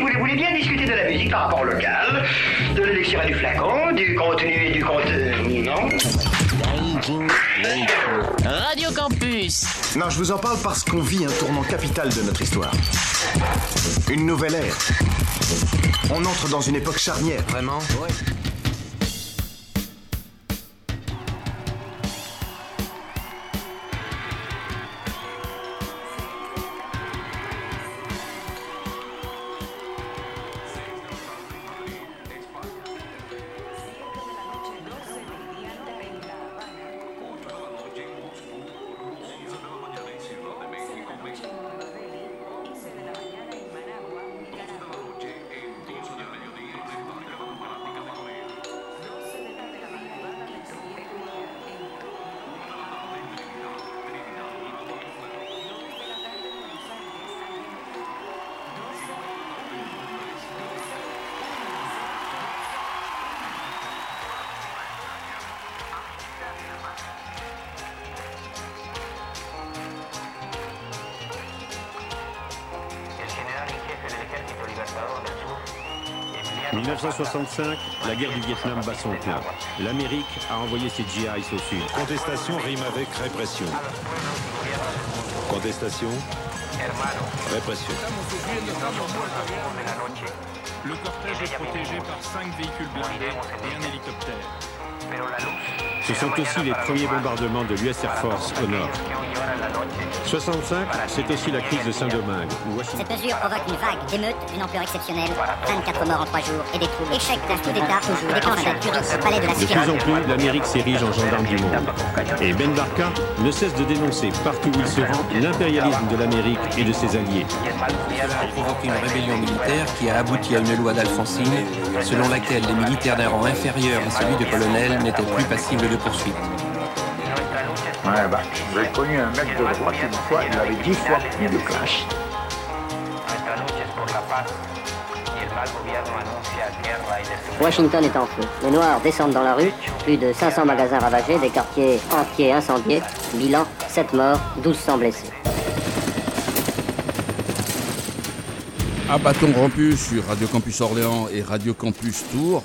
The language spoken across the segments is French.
vous voulez bien discuter de la musique par rapport au local, de l'élixir et du flacon, du contenu et du contenu, non? Radio Campus. Non, je vous en parle parce qu'on vit un tournant capital de notre histoire. Une nouvelle ère. On entre dans une époque charnière. Vraiment? En 1965, la guerre du Vietnam bat son plein. L'Amérique a envoyé ses GIs au sud. Contestation rime avec répression. Contestation, répression. Le cortège est protégé par cinq véhicules blindés et un hélicoptère. Ce sont aussi les premiers bombardements de l'US Air Force au nord. 65, c'est aussi la crise de Saint-Domingue. Cette mesure provoque une vague d'émeutes d'une ampleur exceptionnelle. 24 morts en 3 jours et des troubles. Échec d'un coup d'État toujours déclenche un Zurich au palais de la De plus Cité. en plus, l'Amérique s'érige en gendarme du monde. Et Ben Barka ne cesse de dénoncer partout où il se rend l'impérialisme de l'Amérique et de ses alliés. Provoqué une rébellion militaire qui a abouti à une loi d'Alfonsine selon laquelle les militaires d'un rang inférieur à celui de colonel n'étaient plus passibles de poursuite. Ouais, bah, j'ai connu un mec de droite une fois, il avait dix fois plus de clash. Washington est en feu. Les Noirs descendent dans la rue. Plus de 500 magasins ravagés, des quartiers entiers incendiés. Bilan 7 morts, 1200 blessés. À bâton rompu sur Radio Campus Orléans et Radio Campus Tours.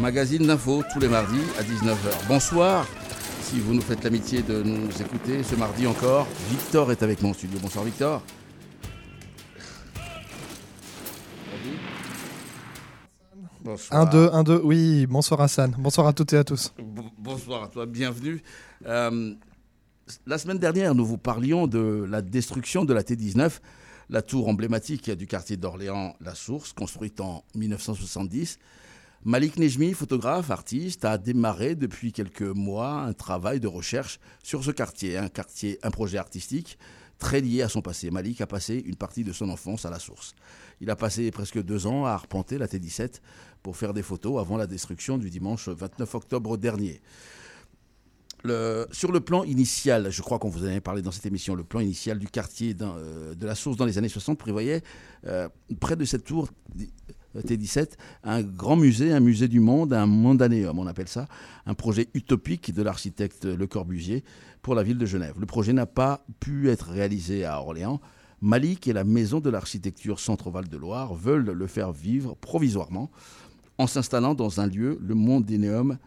Magazine d'info tous les mardis à 19h. Bonsoir. Si vous nous faites l'amitié de nous écouter ce mardi encore, Victor est avec moi en studio. Bonsoir Victor. Bonsoir. 1, 2, 1, 2, oui, bonsoir Hassan, bonsoir à toutes et à tous. Bon- Bonsoir à toi, bienvenue. Euh, la semaine dernière, nous vous parlions de la destruction de la T19, la tour emblématique du quartier d'Orléans, La Source, construite en 1970. Malik Nejmi, photographe, artiste, a démarré depuis quelques mois un travail de recherche sur ce quartier, un quartier, un projet artistique très lié à son passé. Malik a passé une partie de son enfance à La Source. Il a passé presque deux ans à arpenter la T17 pour faire des photos avant la destruction du dimanche 29 octobre dernier. Sur le plan initial, je crois qu'on vous en avait parlé dans cette émission, le plan initial du quartier euh, de la source dans les années 60 prévoyait, euh, près de cette tour T17, un grand musée, un musée du monde, un mondanéum, on appelle ça, un projet utopique de l'architecte Le Corbusier pour la ville de Genève. Le projet n'a pas pu être réalisé à Orléans. Malik et la maison de l'architecture Centre-Val de Loire veulent le faire vivre provisoirement en s'installant dans un lieu, le Mondénéum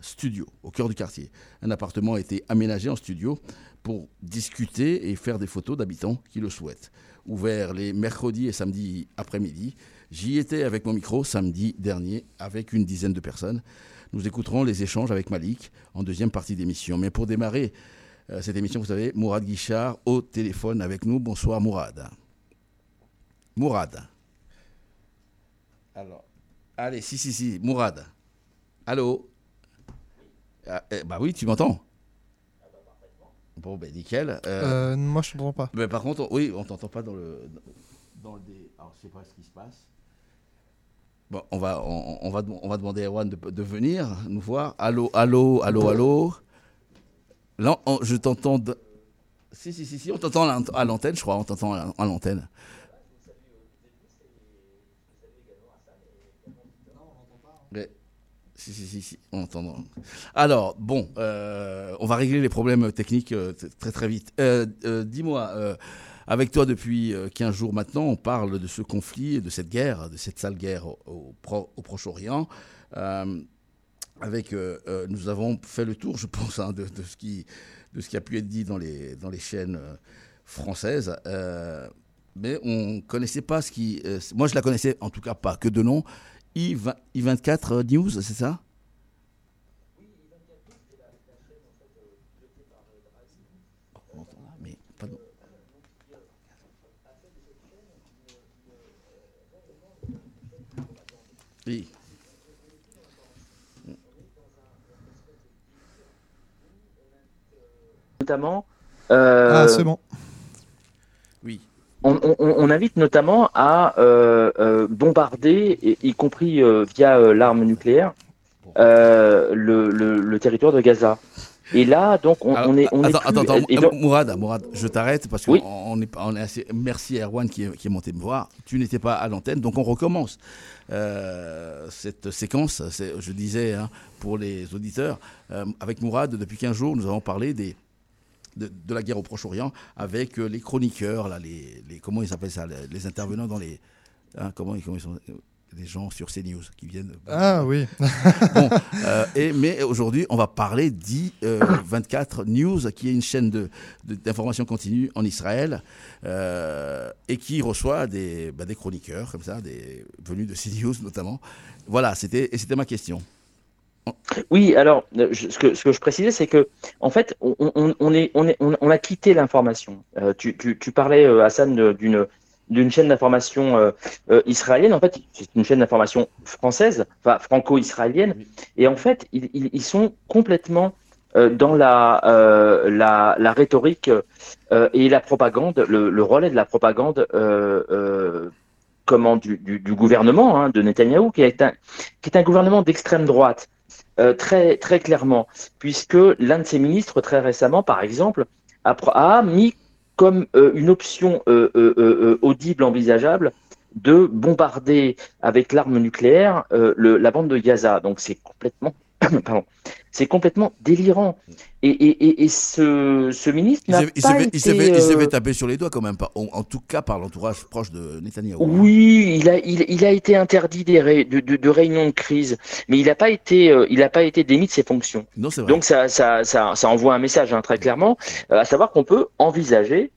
Studio, au cœur du quartier. Un appartement a été aménagé en studio pour discuter et faire des photos d'habitants qui le souhaitent. Ouvert les mercredis et samedis après-midi, j'y étais avec mon micro samedi dernier avec une dizaine de personnes. Nous écouterons les échanges avec Malik en deuxième partie d'émission. Mais pour démarrer euh, cette émission, vous savez, Mourad Guichard au téléphone avec nous. Bonsoir Mourad. Mourad. Alors, allez, si, si, si, Mourad. Allô? Ah, eh, Bah oui, tu m'entends? Bon, ben nickel. Euh, Euh, moi je ne comprends pas. mais par contre, oui, on t'entend pas dans le, dans le dé. Alors, je sais pas ce qui se passe. Bon, on va, on, on va, on va demander à Erwan de, de venir nous voir. Allô, allô, allô, allô. Là, on- je t'entends. de- Si, si, si, si, on t'entend à l'ant- à l'antenne, je crois, on t'entend à à l'antenne. Mais- Si, si, si, si, on entend. Alors, bon, euh, on va régler les problèmes techniques euh, très très vite. Euh, Dis-moi, avec toi depuis 15 jours maintenant, on parle de ce conflit, de cette guerre, de cette sale guerre au, Proche-Orient. avec, nous avons fait le tour, je pense, hein, de, ce qui, a pu être dit dans les, dans les chaînes françaises mais on ne connaissait pas ce qui. Euh, moi, je la connaissais en tout cas pas que de nom. I24 News, c'est ça Oui, I24 News, c'est la, chaîne en fait pilotée par Drazi. Mais pas de... Oui. Notamment. Euh... Ah, c'est bon on, invite notamment à euh, euh, bombarder, y, compris euh, via l'arme nucléaire, le, territoire de Gaza. Et là, donc, on, est. attends, attends, Mourad, Mourad, je t'arrête parce qu'on on est, on est assez. Merci à Erwan qui est, qui est monté me voir. Tu n'étais pas à l'antenne, donc on recommence cette séquence. Je disais hein, pour les auditeurs, avec Mourad, depuis 15 jours, nous avons parlé des de, la guerre au Proche-Orient avec euh, les chroniqueurs, là, les, comment ils appellent ça, les, intervenants dans les. Hein, comment, ils sont les gens sur CNews qui viennent. Ah oui. bon, euh, et, mais aujourd'hui, on va parler d'I24 News, qui est une chaîne d'information de, continue en Israël euh, et qui reçoit des, bah, des chroniqueurs, comme ça, des, venus de CNews notamment. Voilà, c'était ma question. Oui, alors euh, ce, que, ce, que, je précisais, c'est que en fait, on, on, est, on, est, on a quitté l'information. Euh, tu, tu, tu, parlais, euh, Hassan, d'une d'une chaîne d'information israélienne. En fait, c'est une chaîne d'information française, enfin franco-israélienne. Et en fait, ils, ils, sont complètement dans la, la, la, rhétorique et la propagande, le, le, relais de la propagande comment du, du, du gouvernement hein, de Netanyahou, qui est un, qui est un gouvernement d'extrême droite. Euh, très, très clairement, puisque l'un de ses ministres, très récemment, par exemple, a, mis comme euh, une option euh, audible, envisageable, de bombarder avec l'arme nucléaire la bande de Gaza. Donc c'est complètement c'est complètement délirant. Et, et, et, ce, ce, ministre n'a pas il s'est été... Il s'est fait taper sur les doigts quand même, en, tout cas par l'entourage proche de Netanyahu. Oui, il a, il, il a été interdit des de, de, de, réunions de crise, mais il n'a pas été, euh, il a pas été démis de ses fonctions. Non, vrai. Donc ça, ça, ça, ça, envoie un message hein, très clairement, euh, à savoir qu'on peut envisager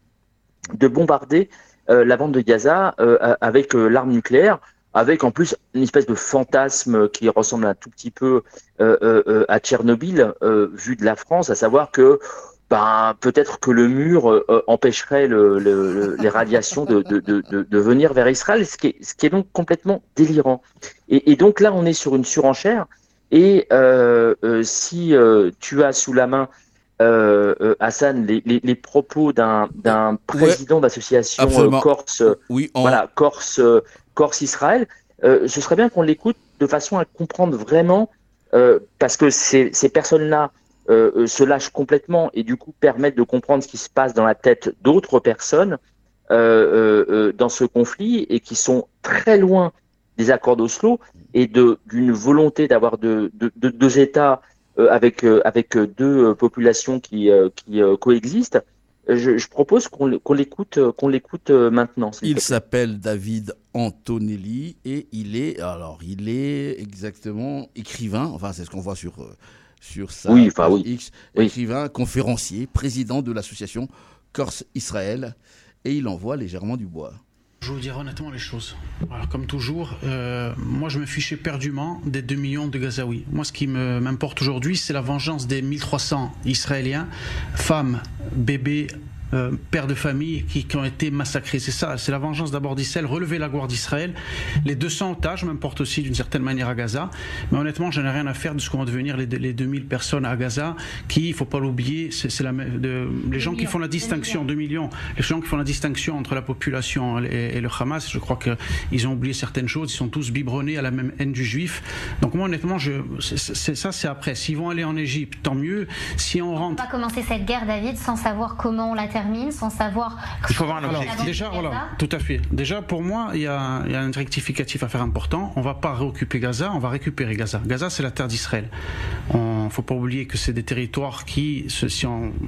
de bombarder euh, la bande de Gaza avec l'arme nucléaire avec en plus une espèce de fantasme qui ressemble un tout petit peu euh, euh, euh, à Tchernobyl vu de la France, à savoir que ben, peut-être que le mur empêcherait le, les radiations de, de, de, de, venir vers Israël, ce qui est, ce qui est donc complètement délirant. Et, et donc là, on est sur une surenchère. Et si tu as sous la main Hassan, les, les, les propos d'un président d'association Corse, oui, voilà, Corse, Corse-Israël, euh, ce serait bien qu'on l'écoute de façon à comprendre vraiment, euh, parce que ces, personnes-là euh, se lâchent complètement et du coup permettent de comprendre ce qui se passe dans la tête d'autres personnes dans ce conflit et qui sont très loin des accords d'Oslo et d'une volonté d'avoir de, deux États avec, deux populations qui coexistent je, propose qu'on l'écoute qu'on l'écoute euh, maintenant. Il s'appelle David Antonelli et il est alors il est exactement écrivain. Enfin, c'est ce qu'on voit sur euh, sur sa oui, enfin, oui. X. Écrivain, conférencier, président de l'association Corse Israël et il envoie légèrement du bois. Je vous dire honnêtement les choses. Comme toujours, euh, moi je me fichais perdument des 2 millions de Gazaouis. Moi ce qui m'importe aujourd'hui, c'est la vengeance des 1300 Israéliens, femmes, bébés, euh, pères de famille qui, qui, ont été massacrés. C'est ça, c'est la vengeance d'abord d'Israël, relever la gloire d'Israël. Les 200 otages m'importent aussi d'une certaine manière à Gaza. Mais honnêtement, je n'ai rien à faire de ce qu'on va devenir les, les 2000 personnes à Gaza, qui, il faut pas l'oublier, c'est la, de, les gens qui font la distinction, 2 millions, les gens qui font la distinction entre la population et, le Hamas, je crois qu'ils ont oublié certaines choses, ils sont tous biberonnés à la même haine du juif. Donc moi, honnêtement, je, ça, c'est après. S'ils vont aller en Égypte, tant mieux. Si on rentre... On va commencer cette guerre, David, sans savoir comment on la sans savoir. Il faut avoir un objectif. déjà, voilà, tout à fait. Déjà, pour moi, il y, a, un rectificatif à faire important. On va pas réoccuper Gaza, on va récupérer Gaza. Gaza, c'est la terre d'Israël. Il faut pas oublier que c'est des territoires qui, si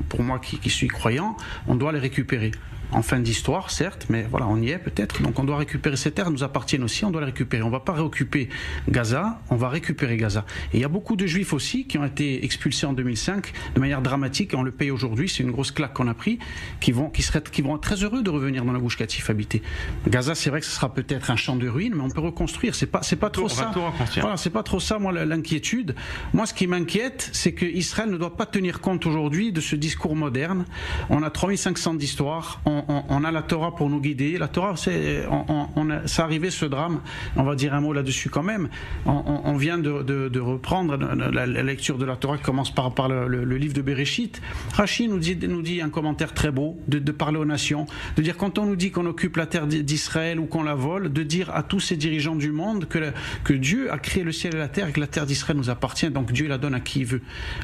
pour moi qui, qui suis croyant, on doit les récupérer. En fin d'histoire, certes, mais voilà, on y est peut-être. Donc on doit récupérer ces terres, nous appartiennent aussi, on doit les récupérer. On va pas réoccuper Gaza, on va récupérer Gaza. Et il y a beaucoup de juifs aussi qui ont été expulsés en 2005 de manière dramatique, et on le paye aujourd'hui, c'est une grosse claque qu'on a pris, qui vont, qui seraient, qui vont être très heureux de revenir dans la bouche catif habitée. Gaza, c'est vrai que ce sera peut-être un champ de ruines, mais on peut reconstruire. C'est pas, c'est pas trop ça. Voilà, c'est pas trop ça, moi, l'inquiétude. Moi, ce qui m'inquiète, c'est que Israël ne doit pas tenir compte aujourd'hui de ce discours moderne. On a 3500 d'histoire, on, on, a la Torah pour nous guider. La Torah, c'est, on, ça arrivé ce drame. On va dire un mot là-dessus quand même. On, vient de, reprendre la, lecture de la Torah qui commence par, le, livre de Bereshit. Rachid nous dit, un commentaire très beau de, parler aux nations, de dire quand on nous dit qu'on occupe la terre d'Israël ou qu'on la vole, de dire à tous ces dirigeants du monde que, Dieu a créé le ciel et la terre et que la terre d'Israël nous appartient, donc Dieu la donne à qui il veut.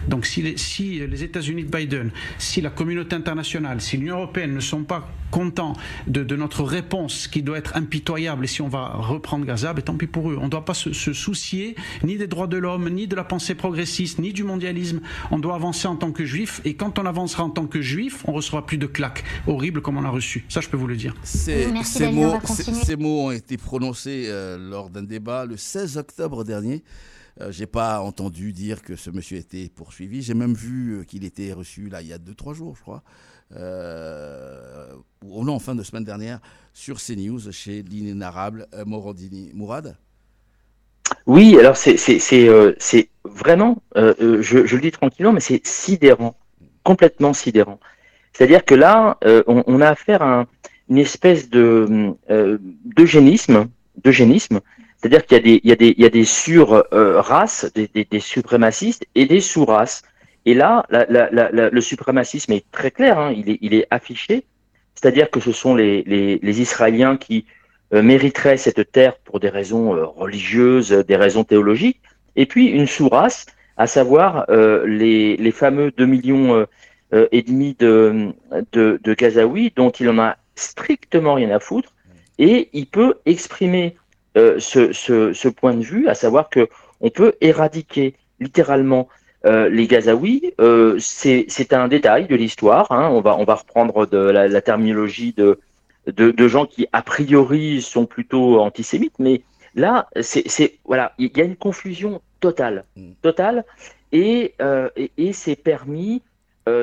Donc si les États-Unis de Biden, si la communauté internationale, si l'Union européenne ne sont pas contents de, de, notre réponse qui doit être impitoyable et si on va reprendre Gaza, ben tant pis pour eux. On ne doit pas se, se, soucier ni des droits de l'homme, ni de la pensée progressiste, ni du mondialisme. On doit avancer en tant que juif et quand on avancera en tant que juif, on recevra plus de claques horribles comme on a reçu. Ça, je peux vous le dire. Ces, ces mots, ces mots ont été prononcés euh, lors d'un débat le 16 octobre dernier. Euh, j'ai pas entendu dire que ce monsieur était poursuivi. J'ai même vu euh, qu'il était reçu là il y a deux trois jours, je crois, euh, ou non, en fin de semaine dernière, sur CNews chez l'inénarrable euh, Morandini. Mourad? Oui, alors c'est euh, vraiment, je, je, le dis tranquillement, mais c'est sidérant, complètement sidérant. C'est-à-dire que là, on, a affaire à un, une espèce de d'eugénisme, d'eugénisme, c'est-à-dire qu'il y a des, il y a des, des sur-races, des, des, suprémacistes et des sous-races. Et là, le suprémacisme est très clair, hein, il, est, affiché, c'est-à-dire que ce sont les, Israéliens qui euh, mériteraient cette terre pour des raisons euh, religieuses, des raisons théologiques, et puis une sous-race, à savoir euh, les, fameux 2 millions et demi de, Gazaouis dont il en a strictement rien à foutre, et il peut exprimer ce, ce, ce, point de vue, à savoir que on peut éradiquer littéralement euh, les Gazaouis. Euh, c'est un détail de l'histoire. Hein. On, va, on va reprendre de la, la terminologie de, de, de, gens qui a priori sont plutôt antisémites, mais là, c'est voilà, il y a une confusion totale, totale, et, euh, et, et c'est permis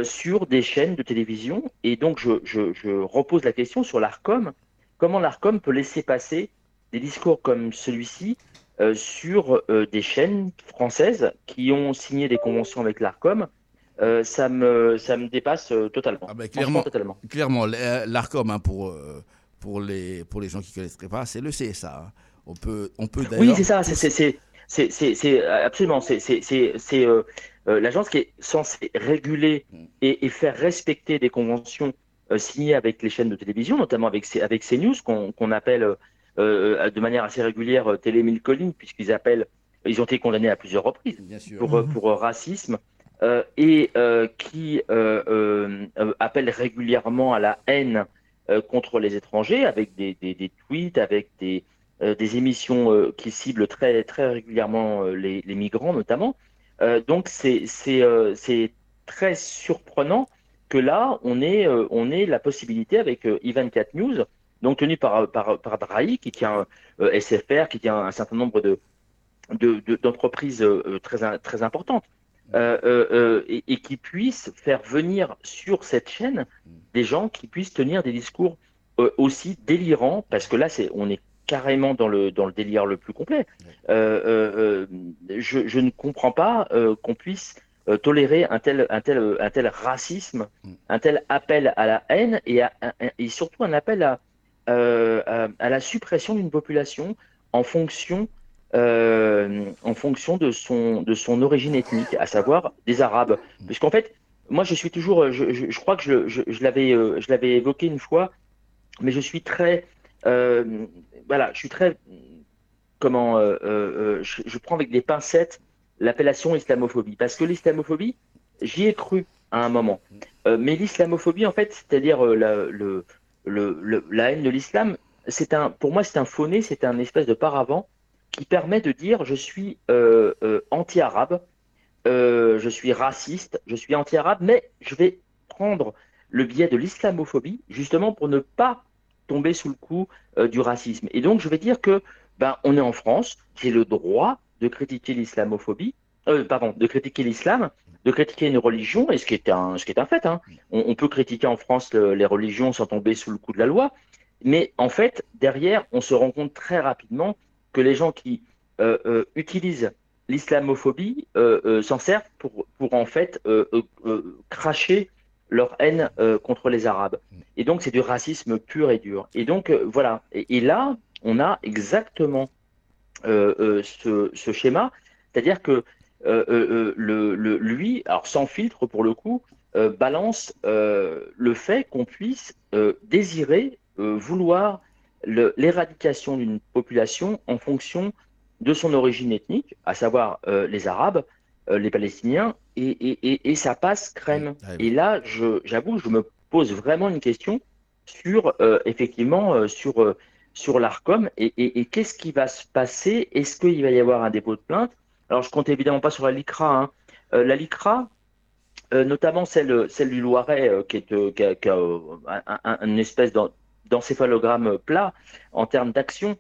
sur des chaînes de télévision. Et donc, je, je, je repose la question sur l'Arcom. Comment l'Arcom peut laisser passer des discours comme celui-ci sur euh, des chaînes françaises qui ont signé des conventions avec l'ARCOM, euh, ça, me, ça me dépasse totalement. Ah clairement, totalement. clairement l'ARCOM, hein, pour, pour, les, pour les gens qui ne connaîtraient pas, c'est le CSA. Hein. On peut, on peut Oui, c'est ça, c'est absolument. C'est euh, l'agence qui est censée réguler et, et, faire respecter des conventions euh, signées avec les chaînes de télévision, notamment avec, avec CNews, qu'on qu appelle euh, de manière assez régulière euh, Télé Mille Collines, puisqu'ils appellent, ils ont été condamnés à plusieurs reprises pour, mmh. pour racisme. Euh, et euh, qui euh, appellent régulièrement à la haine contre les étrangers avec des, des, des tweets, avec des, des émissions qui ciblent très, très régulièrement les, les migrants notamment. donc c'est très surprenant que là, on ait, on ait la possibilité avec Ivan 4 News donc tenu par, par, par Drahi, qui tient euh, SFR, qui tient un certain nombre de, d'entreprises de, euh, très, très importantes, euh, et, qui puissent faire venir sur cette chaîne des gens qui puissent tenir des discours aussi délirants, parce que là, c'est, on est carrément dans le, dans le délire le plus complet. Je, ne comprends pas qu'on puisse tolérer un tel, un, tel, un tel racisme, un tel appel à la haine et, et surtout un appel à, euh, à, la suppression d'une population en fonction, euh, en fonction de, son, de son origine ethnique, à savoir des Arabes. Puisqu'en fait, moi, je suis toujours, je, crois que je, je, l'avais, euh, je l'avais évoqué une fois, mais je suis très, voilà, je suis très, comment, je, prends avec des pincettes l'appellation islamophobie, parce que l'islamophobie, j'y ai cru à un moment, mais l'islamophobie, en fait, c'est-à-dire le, la haine de l'islam, pour moi, c'est un faux c'est un espèce de paravent qui permet de dire je suis euh, euh, anti-arabe, euh, je suis raciste, je suis anti-arabe, mais je vais prendre le biais de l'islamophobie, justement pour ne pas tomber sous le coup du racisme. Et donc, je vais dire que ben, on est en France, j'ai le droit de critiquer l'islamophobie, pardon, de critiquer l'islam, de critiquer une religion, et ce qui est un, ce qui est un fait. Hein. On, peut critiquer en France les religions sans tomber sous le coup de la loi, mais en fait, derrière, on se rend compte très rapidement que les gens qui euh, euh, utilisent l'islamophobie s'en servent pour, pour en fait cracher leur haine contre les Arabes. Et donc, c'est du racisme pur et dur. Et donc, voilà. Et, là, on a exactement ce, schéma, c'est-à-dire que euh, euh, euh, le, lui, alors sans filtre pour le coup, balance le fait qu'on puisse désirer, vouloir l'éradication d'une population en fonction de son origine ethnique, à savoir les Arabes, les Palestiniens, et, ça passe crème. Ah et là, j'avoue, je, me pose vraiment une question sur, effectivement, sur, sur l'ARCOM, et qu'est-ce qui va se passer? Est-ce qu'il va y avoir un dépôt de plainte? Alors, je compte évidemment pas sur la LICRA. Hein. Euh, la LICRA, euh, notamment celle, celle du Loiret, euh, qui, est, a, une espèce d'encéphalogramme plat en termes d'action.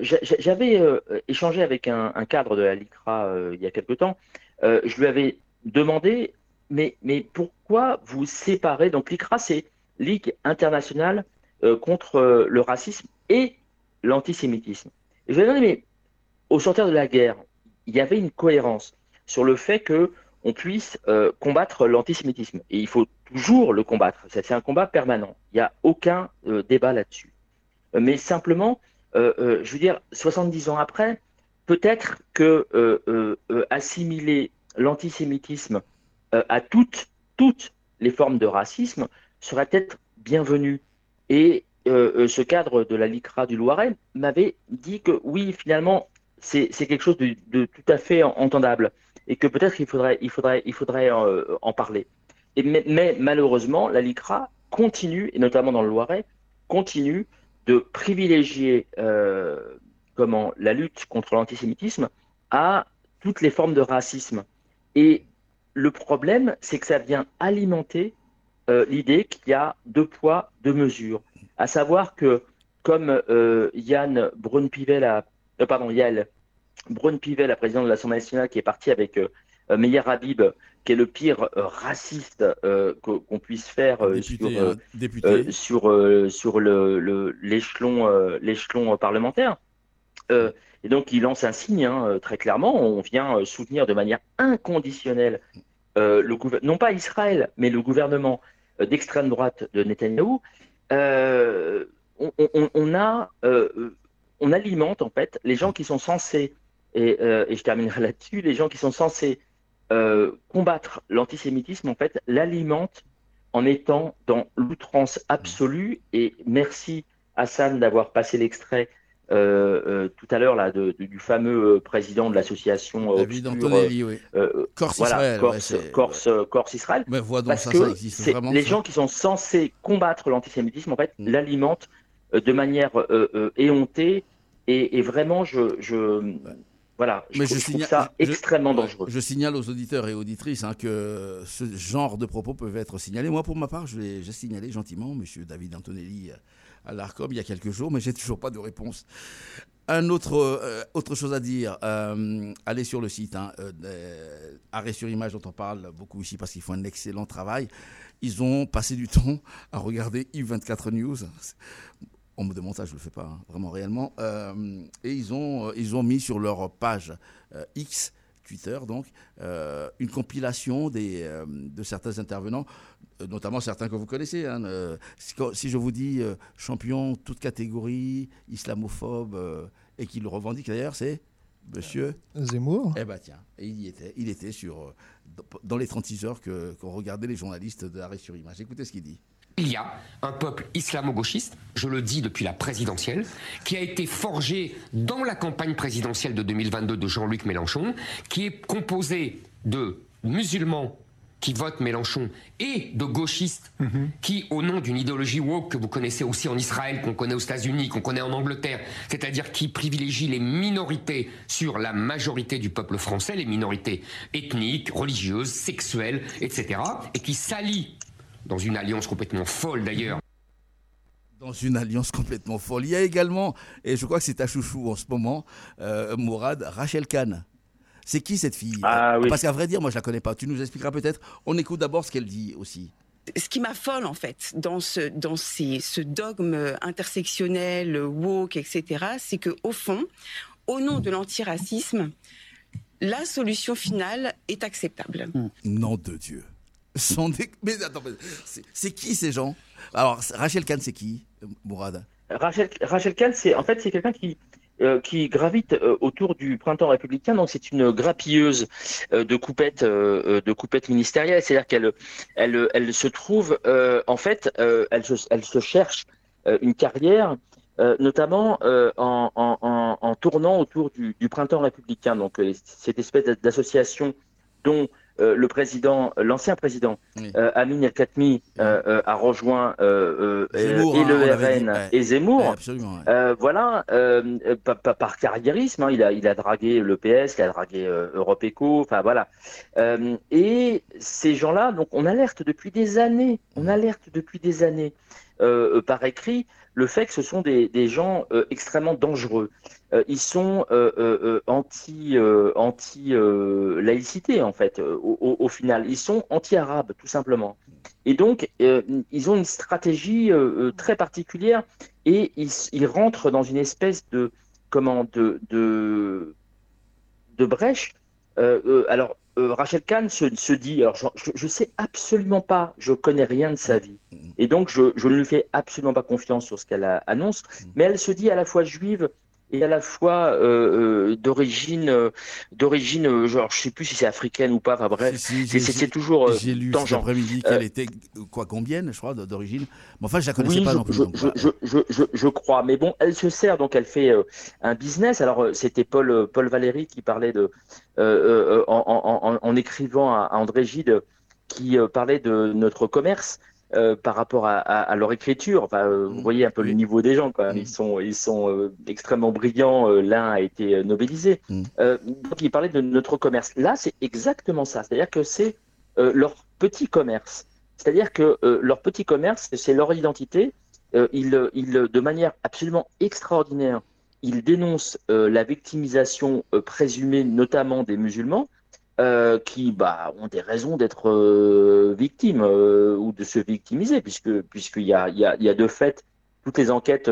J'avais échangé avec un, cadre de la LICRA il y a quelque temps. je lui avais demandé, mais, mais pourquoi vous séparez? Donc, l'ICRA, c'est Ligue internationale contre le racisme et l'antisémitisme. je lui ai demandé, mais au sortir de la guerre, il y avait une cohérence sur le fait que on puisse euh, combattre l'antisémitisme. Et il faut toujours le combattre. C'est un combat permanent. Il n'y a aucun euh, débat là-dessus. Euh, mais simplement, je veux dire, 70 ans après, peut-être que assimiler l'antisémitisme à toutes, toutes les formes de racisme serait peut-être bienvenu. Et ce cadre de la LICRA du Loiret m'avait dit que oui, finalement, c'est quelque chose de, tout à fait entendable et que peut-être il faudrait, il faudrait, il faudrait euh, en parler. Mais, malheureusement, la LICRA continue, et notamment dans le Loiret, continue de privilégier euh, comment, la lutte contre l'antisémitisme à toutes les formes de racisme. Et le problème, c'est que ça vient alimenter euh, l'idée qu'il y a deux poids, deux mesures. À savoir que, comme Yann Brunpivel a euh, pardon, Yael Brun Pivet, la présidente de l'Assemblée nationale, qui est partie avec euh, euh, Meyer Habib, qui est le pire raciste qu'on puisse faire sur, sur, sur l'échelon l'échelon parlementaire. et donc, il lance un signe, hein, très clairement. On vient soutenir de manière inconditionnelle le non pas Israël, mais le gouvernement d'extrême droite de Netanyahou. On, on, a on alimente en fait les gens qui sont censés, et, euh, je terminerai là-dessus, les gens qui sont censés euh, combattre l'antisémitisme, en fait, l'alimentent en étant dans l'outrance absolue. Et merci Hassan d'avoir passé l'extrait euh, tout à l'heure là du fameux président de l'association David Antonelli, oui. Corse, Israël, Corse, Corse, Israël. Mais parce ça, que ça existe vraiment, les gens qui sont censés combattre l'antisémitisme, en fait, mm. l'alimentent de manière éhontée et, vraiment, je, voilà, je, trouve, ça extrêmement dangereux. Je signale aux auditeurs et auditrices hein, que ce genre de propos peuvent être signalés. Moi, pour ma part, j'ai signalé gentiment M. David Antonelli à l'ARCOM il y a quelques jours, mais j'ai toujours pas de réponse. Un autre, euh, autre chose à dire, euh, allez sur le site, hein, euh, Arrêt sur image dont on parle beaucoup ici parce qu'ils font un excellent travail. Ils ont passé du temps à regarder I24 News on me demande ça, je ne le fais pas, hein, vraiment réellement. Euh, et ils ont, euh, ils ont mis sur leur page euh, X, Twitter donc, une compilation des, de certains intervenants, notamment certains que vous connaissez. Hein, si, je vous dis champion, toute catégorie, islamophobe, et qui le revendique d'ailleurs, c'est Monsieur Zemmour. Eh bien tiens, il y était. Il était sur, dans les 36 heures qu'ont regardé les journalistes de sur image. Écoutez ce qu'il dit. Il y a un peuple islamo-gauchiste, je le dis depuis la présidentielle, qui a été forgé dans la campagne présidentielle de 2022 de Jean-Luc Mélenchon, qui est composé de musulmans qui votent Mélenchon et de gauchistes mhm. qui, au nom d'une idéologie woke que vous connaissez aussi en Israël, qu'on connaît aux États-Unis, qu'on connaît en Angleterre, c'est-à-dire qui privilégie les minorités sur la majorité du peuple français, les minorités ethniques, religieuses, sexuelles, etc., et qui s'allie dans une alliance complètement folle d'ailleurs. Dans une alliance complètement folle. Il y a également, et je crois que c'est ta chouchou en ce moment, euh, Mourad, Rachel Kahn. C'est qui cette fille? Ah oui. Parce qu'à vrai dire, moi je la connais pas. Tu nous expliqueras peut-être. On écoute d'abord ce qu'elle dit aussi. ce qui m'affole en fait dans ce dans ces, ce dogme intersectionnel woke etc c'est que au fond au nom de l'antiracisme la solution finale est acceptable Nom de Dieu. Mais attends, c'est- qui ces gens? Alors Rachel Kahn, c'est qui, Mourad? Rachel, Rachel Kahn, c'est en fait c'est quelqu'un qui euh, qui gravite euh, autour du printemps républicain. Donc c'est une grappilleuse euh, de coupettes de coupettes ministérielles. C'est-à-dire qu'elle elle elle se trouve en fait elle se elle se cherche une carrière. notamment en, en, en, tournant autour du, du printemps républicain, donc cette espèce d'association dont le président, l'ancien président euh, Amin El Khatmi euh, euh, a rejoint euh, euh, Zemmour, et hein, le dit, RN ouais. et Zemmour. Ouais. Euh, voilà, euh, euh, pa- pa- par carriérisme, hein, il a il a dragué le PS, il a dragué euh, Europe Éco, enfin voilà. Euh, et ces gens-là, donc on alerte depuis des années, on alerte depuis des années euh, euh, par écrit le fait que ce sont des, gens euh, extrêmement dangereux. Euh, ils sont euh, anti anti laïcité en fait. Au, final, ils sont anti-arabes tout simplement. Et donc ils ont une stratégie très particulière et ils, rentrent dans une espèce de comment de de, brèche. Alors euh, Rachel Kahn se, se dit, alors je, je sais absolument pas, je connais rien de sa vie, et donc je, je ne lui fais absolument pas confiance sur ce qu'elle annonce, mais elle se dit à la fois juive et à la fois euh, euh, d'origine, euh, d'origine, euh, genre je sais plus si c'est africaine ou pas, enfin bref, c'est- c'est c'est toujours J'ai lu cet après-midi qu'elle était quoi combienne, je crois, d'origine. Mais enfin, je la connaissais oui, pas je, non plus. je, donc, je, je, je, je, je crois. Mais bon, elle se sert, donc elle fait euh, un business. Alors, c'était Paul, Paul Valéry qui parlait de, euh, euh, en, en, en, en écrivant à, à André Gide, qui euh, parlait de notre commerce. Euh, par rapport à, à, à leur écriture, enfin, euh, Mm. vous voyez un peu le niveau des gens, quoi. Ils sont, ils sont euh, extrêmement brillants. L'un a été nobelisé. Mm. Donc, il parlait de notre commerce. Là, c'est exactement ça. C'est-à-dire que c'est leur petit commerce. C'est-à-dire que leur petit commerce, c'est leur identité. Ils, ils, de manière absolument extraordinaire, ils dénoncent la victimisation présumée, notamment des musulmans, euh, qui bah, ont des raisons d'être euh, victimes euh, ou de se victimiser, puisque puisqu'il y a, il y, a, il y a de fait toutes les enquêtes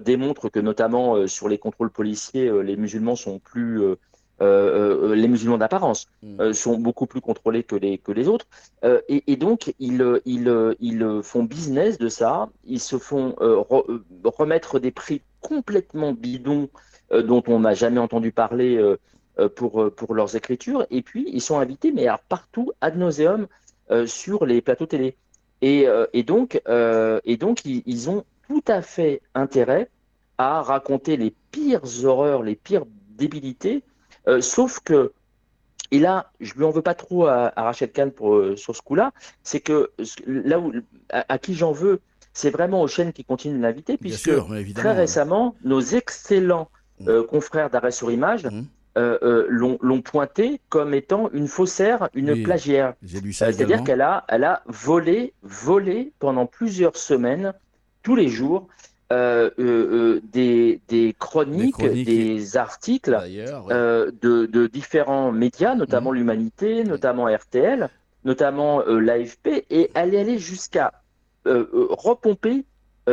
démontrent que notamment sur les contrôles policiers, les musulmans sont plus les musulmans d'apparence euh, sont beaucoup plus contrôlés que les que les autres. Et, et donc ils ils ils font business de ça. Ils se font re- remettre des prix complètement bidons dont on n'a jamais entendu parler pour euh, pour leurs écritures. Et puis ils sont invités mais partout ad nauseum euh, sur les plateaux télé. Et euh, et donc euh, et donc ils, ils ont tout à fait intérêt à raconter les pires horreurs les pires débilités euh, sauf que et là, je lui en veux pas trop à, à Rachel Kahn pour, euh, sur ce coup-là, c'est que là où à, à qui j'en veux, c'est vraiment aux chaînes qui continuent de l'inviter, puisque sûr, très récemment, nos excellents euh, confrères d'arrêt sur image Mmh. Euh, euh, l'ont pointé comme étant une faussaire, une Oui, plagiaire. Euh, C'est-à-dire qu'elle a, elle a volé, volé pendant plusieurs semaines, tous les jours, euh, euh, euh, des, des chroniques, Des chroniques, des articles ouais. de, de différents médias, notamment l'Humanité, notamment RTL, notamment l'AFP, et elle est allée jusqu'à repomper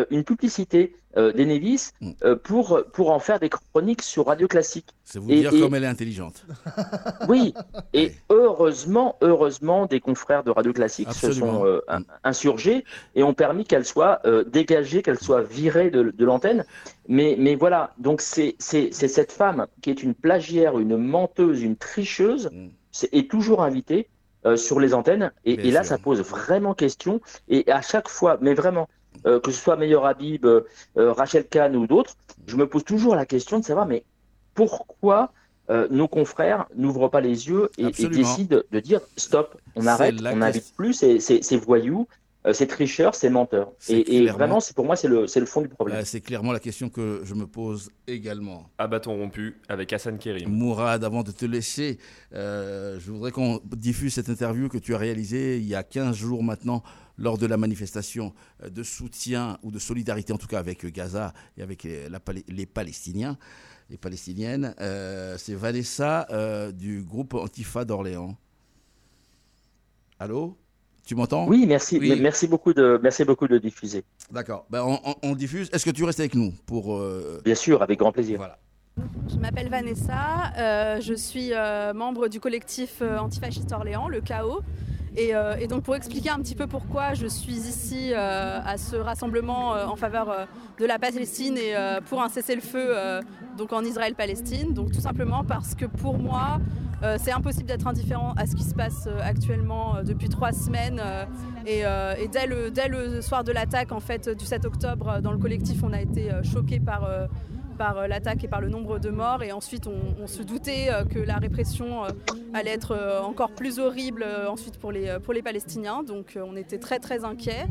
une publicité euh, d'Ennevis euh, pour, pour en faire des chroniques sur Radio Classique. C'est vous Et- dire et- comme elle est intelligente. oui, et heureusement, heureusement, des confrères de Radio Classique Absolument. se sont euh, in- insurgés et ont permis qu'elle soit euh, dégagée, qu'elle soit virée de, de l'antenne. Mais, mais voilà, donc c'est cette femme qui est une plagiaire, une menteuse, une tricheuse, Mm. est toujours invitée euh, sur les antennes. Et, là, sûr. ça pose vraiment question. Et à chaque fois, mais vraiment, euh, que ce soit Meilleur Habib, euh, euh, Rachel Kahn ou d'autres, je me pose toujours la question de savoir, mais pourquoi euh, nos confrères n'ouvrent pas les yeux et, décident de dire stop, on arrête, on n'invite plus ces, voyous, ces tricheurs, ces menteurs. C'est Et, vraiment, c'est pour moi, c'est le, fond du problème. Euh, c'est clairement la question que je me pose également. À bâton rompu avec Hassan Kerim. Mourad, avant de te laisser, euh, je voudrais qu'on diffuse cette interview que tu as réalisée il y a 15 jours maintenant, lors de la manifestation de soutien ou de solidarité, en tout cas avec Gaza et avec les Palestiniens et palestiniennes. C'est Vanessa du groupe Antifa d'Orléans. Allô? Tu m'entends? Oui, merci. Merci beaucoup de, merci beaucoup de diffuser. D'accord. Ben, on, diffuse. Est-ce que tu restes avec nous pour euh, Bien sûr, avec grand plaisir. Voilà. Je m'appelle Vanessa. Euh, je suis euh, membre du collectif antifasciste Orléans, le chaos. Et, et, donc pour expliquer un petit peu pourquoi je suis ici à ce rassemblement en faveur de la Palestine et pour un cessez-le-feu donc en Israël-Palestine. Donc tout simplement parce que pour moi, euh, c'est impossible d'être indifférent à ce qui se passe euh, actuellement euh, depuis trois semaines. Et, dès, le, soir de l'attaque en fait, du 7 octobre, dans le collectif, on a été choqué par par l'attaque et par le nombre de morts. Et ensuite, on, se doutait que la répression allait être encore plus horrible ensuite pour les, pour les Palestiniens. Donc on était très très inquiets.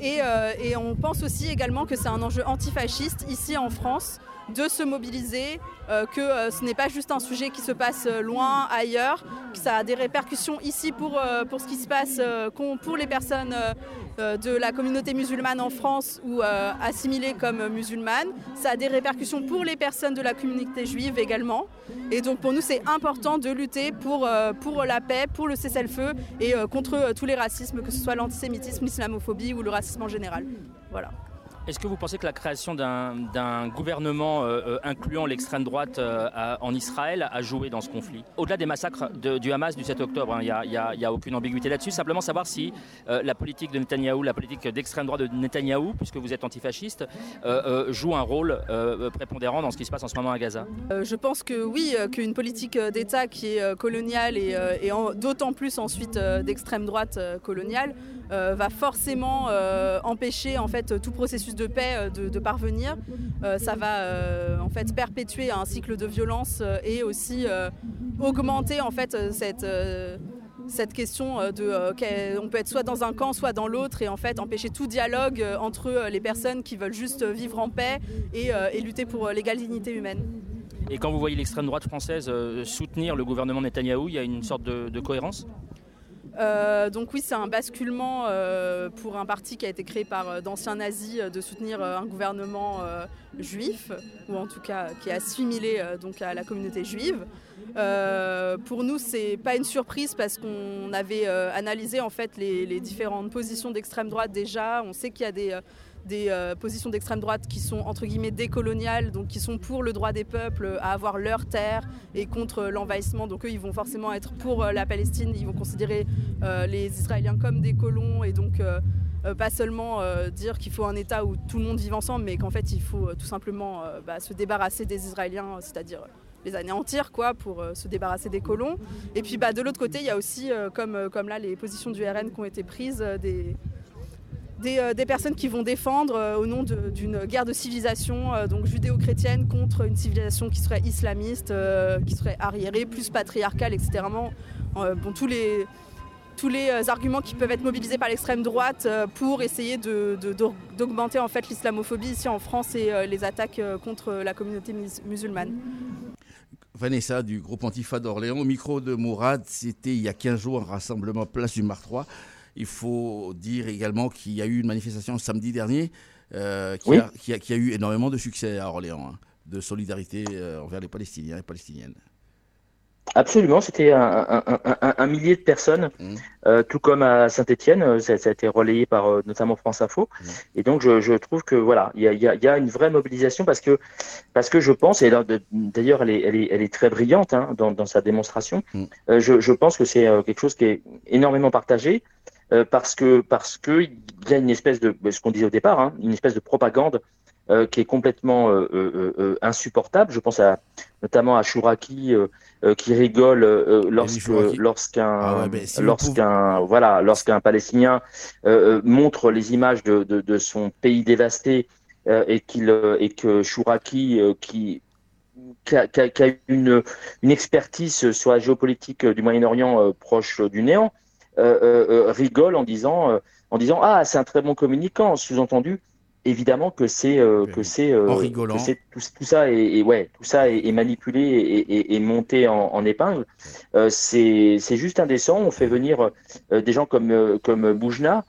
Et, et on pense aussi également que c'est un enjeu antifasciste ici en France de se mobiliser, euh, que euh, ce n'est pas juste un sujet qui se passe euh, loin, ailleurs, que ça a des répercussions ici pour, pour ce qui se passe pour les personnes de la communauté musulmane en France ou assimilées comme musulmanes. Ça a des répercussions pour les personnes de la communauté juive également. Et donc pour nous, c'est important de lutter pour, pour la paix, pour le cessez-le-feu et contre tous les racismes, que ce soit l'antisémitisme, l'islamophobie ou le racisme en général. Voilà. Est-ce que vous pensez que la création d'un gouvernement euh, euh, incluant l'extrême droite euh, en Israël a joué dans ce conflit? Au-delà des massacres du Hamas du 7 octobre, il hein, n'y a, aucune ambiguïté là-dessus. Simplement savoir si la politique de Netanyahou, la politique d'extrême droite de Netanyahou, puisque vous êtes antifasciste, joue un rôle prépondérant dans ce qui se passe en ce moment à Gaza. je pense que oui, qu'une politique d'État qui est coloniale et d'autant plus ensuite d'extrême droite coloniale euh, va forcément euh, empêcher en fait tout processus de paix euh, de, parvenir. ça va en fait perpétuer un cycle de violence et aussi augmenter en fait cette cette question de on peut être soit dans un camp soit dans l'autre et en fait empêcher tout dialogue entre les personnes qui veulent juste vivre en paix et, lutter pour l'égale dignité humaine. Et quand vous voyez l'extrême droite française soutenir le gouvernement Netanyahou, il y a une sorte de cohérence? Euh, donc oui, c'est un basculement euh, pour un parti qui a été créé par euh, d'anciens nazis de soutenir un gouvernement juif, ou en tout cas qui est assimilé donc à la communauté juive. pour nous, c'est pas une surprise parce qu'on avait analysé en fait les, les différentes positions d'extrême droite déjà. On sait qu'il y a des des euh, positions d'extrême droite qui sont entre guillemets décoloniales, donc qui sont pour le droit des peuples à avoir leur terre et contre l'envahissement. Donc eux, ils vont forcément être pour euh, la Palestine, ils vont considérer euh, les Israéliens comme des colons et donc pas seulement dire qu'il faut un État où tout le monde vive ensemble, mais qu'en fait il faut tout simplement bah, se débarrasser des Israéliens, c'est-à-dire les anéantir quoi pour se débarrasser des colons. Et puis bah, de l'autre côté, il y a aussi, comme, comme là, les positions du RN qui ont été prises, des, euh, des, personnes qui vont défendre euh, au nom d'une guerre de civilisation, euh, donc judéo-chrétienne, contre une civilisation qui serait islamiste, qui serait arriérée, plus patriarcale, etc. bon, tous les, tous les arguments qui peuvent être mobilisés par l'extrême droite pour essayer d'augmenter en fait l'islamophobie ici en France et les attaques contre la communauté musulmane. Vanessa du groupe Antifa d'Orléans, au micro de Mourad, c'était il y a 15 jours un rassemblement place du Mar 3 il faut dire également qu'il y a eu une manifestation samedi dernier euh, qui, a, eu énormément de succès à Orléans, hein, de solidarité euh, envers les Palestiniens et Palestiniennes. Absolument, c'était un, millier de personnes, mmh. euh, tout comme à Saint-Étienne, ça, a été relayé par notamment France Info. Mmh. Et donc je, trouve que voilà, il y a, une vraie mobilisation parce que parce que je pense, et d'ailleurs elle est, elle, est, très brillante hein, dans, sa démonstration. Mmh. Je, je, pense que c'est quelque chose qui est énormément partagé. Euh, parce que parce que il y a une espèce de ce qu'on disait au départ, hein, une espèce de propagande euh, qui est complètement euh, insupportable. Je pense à notamment à Chouraki qui rigole lorsque lorsqu'un ah lorsqu'un voilà lorsqu'un Palestinien montre les images de, de, de son pays dévasté et qu'il et que Chouraki qui qui a, qui a, une, une expertise sur la géopolitique du Moyen-Orient proche du néant, rigole en disant, en disant ah c'est un très bon communicant. Sous-entendu, évidemment que c'est que c'est tout, ça est, ouais tout ça est, manipulé et, monté en, épingle. C'est juste indécent. On fait venir des gens comme comme Boujna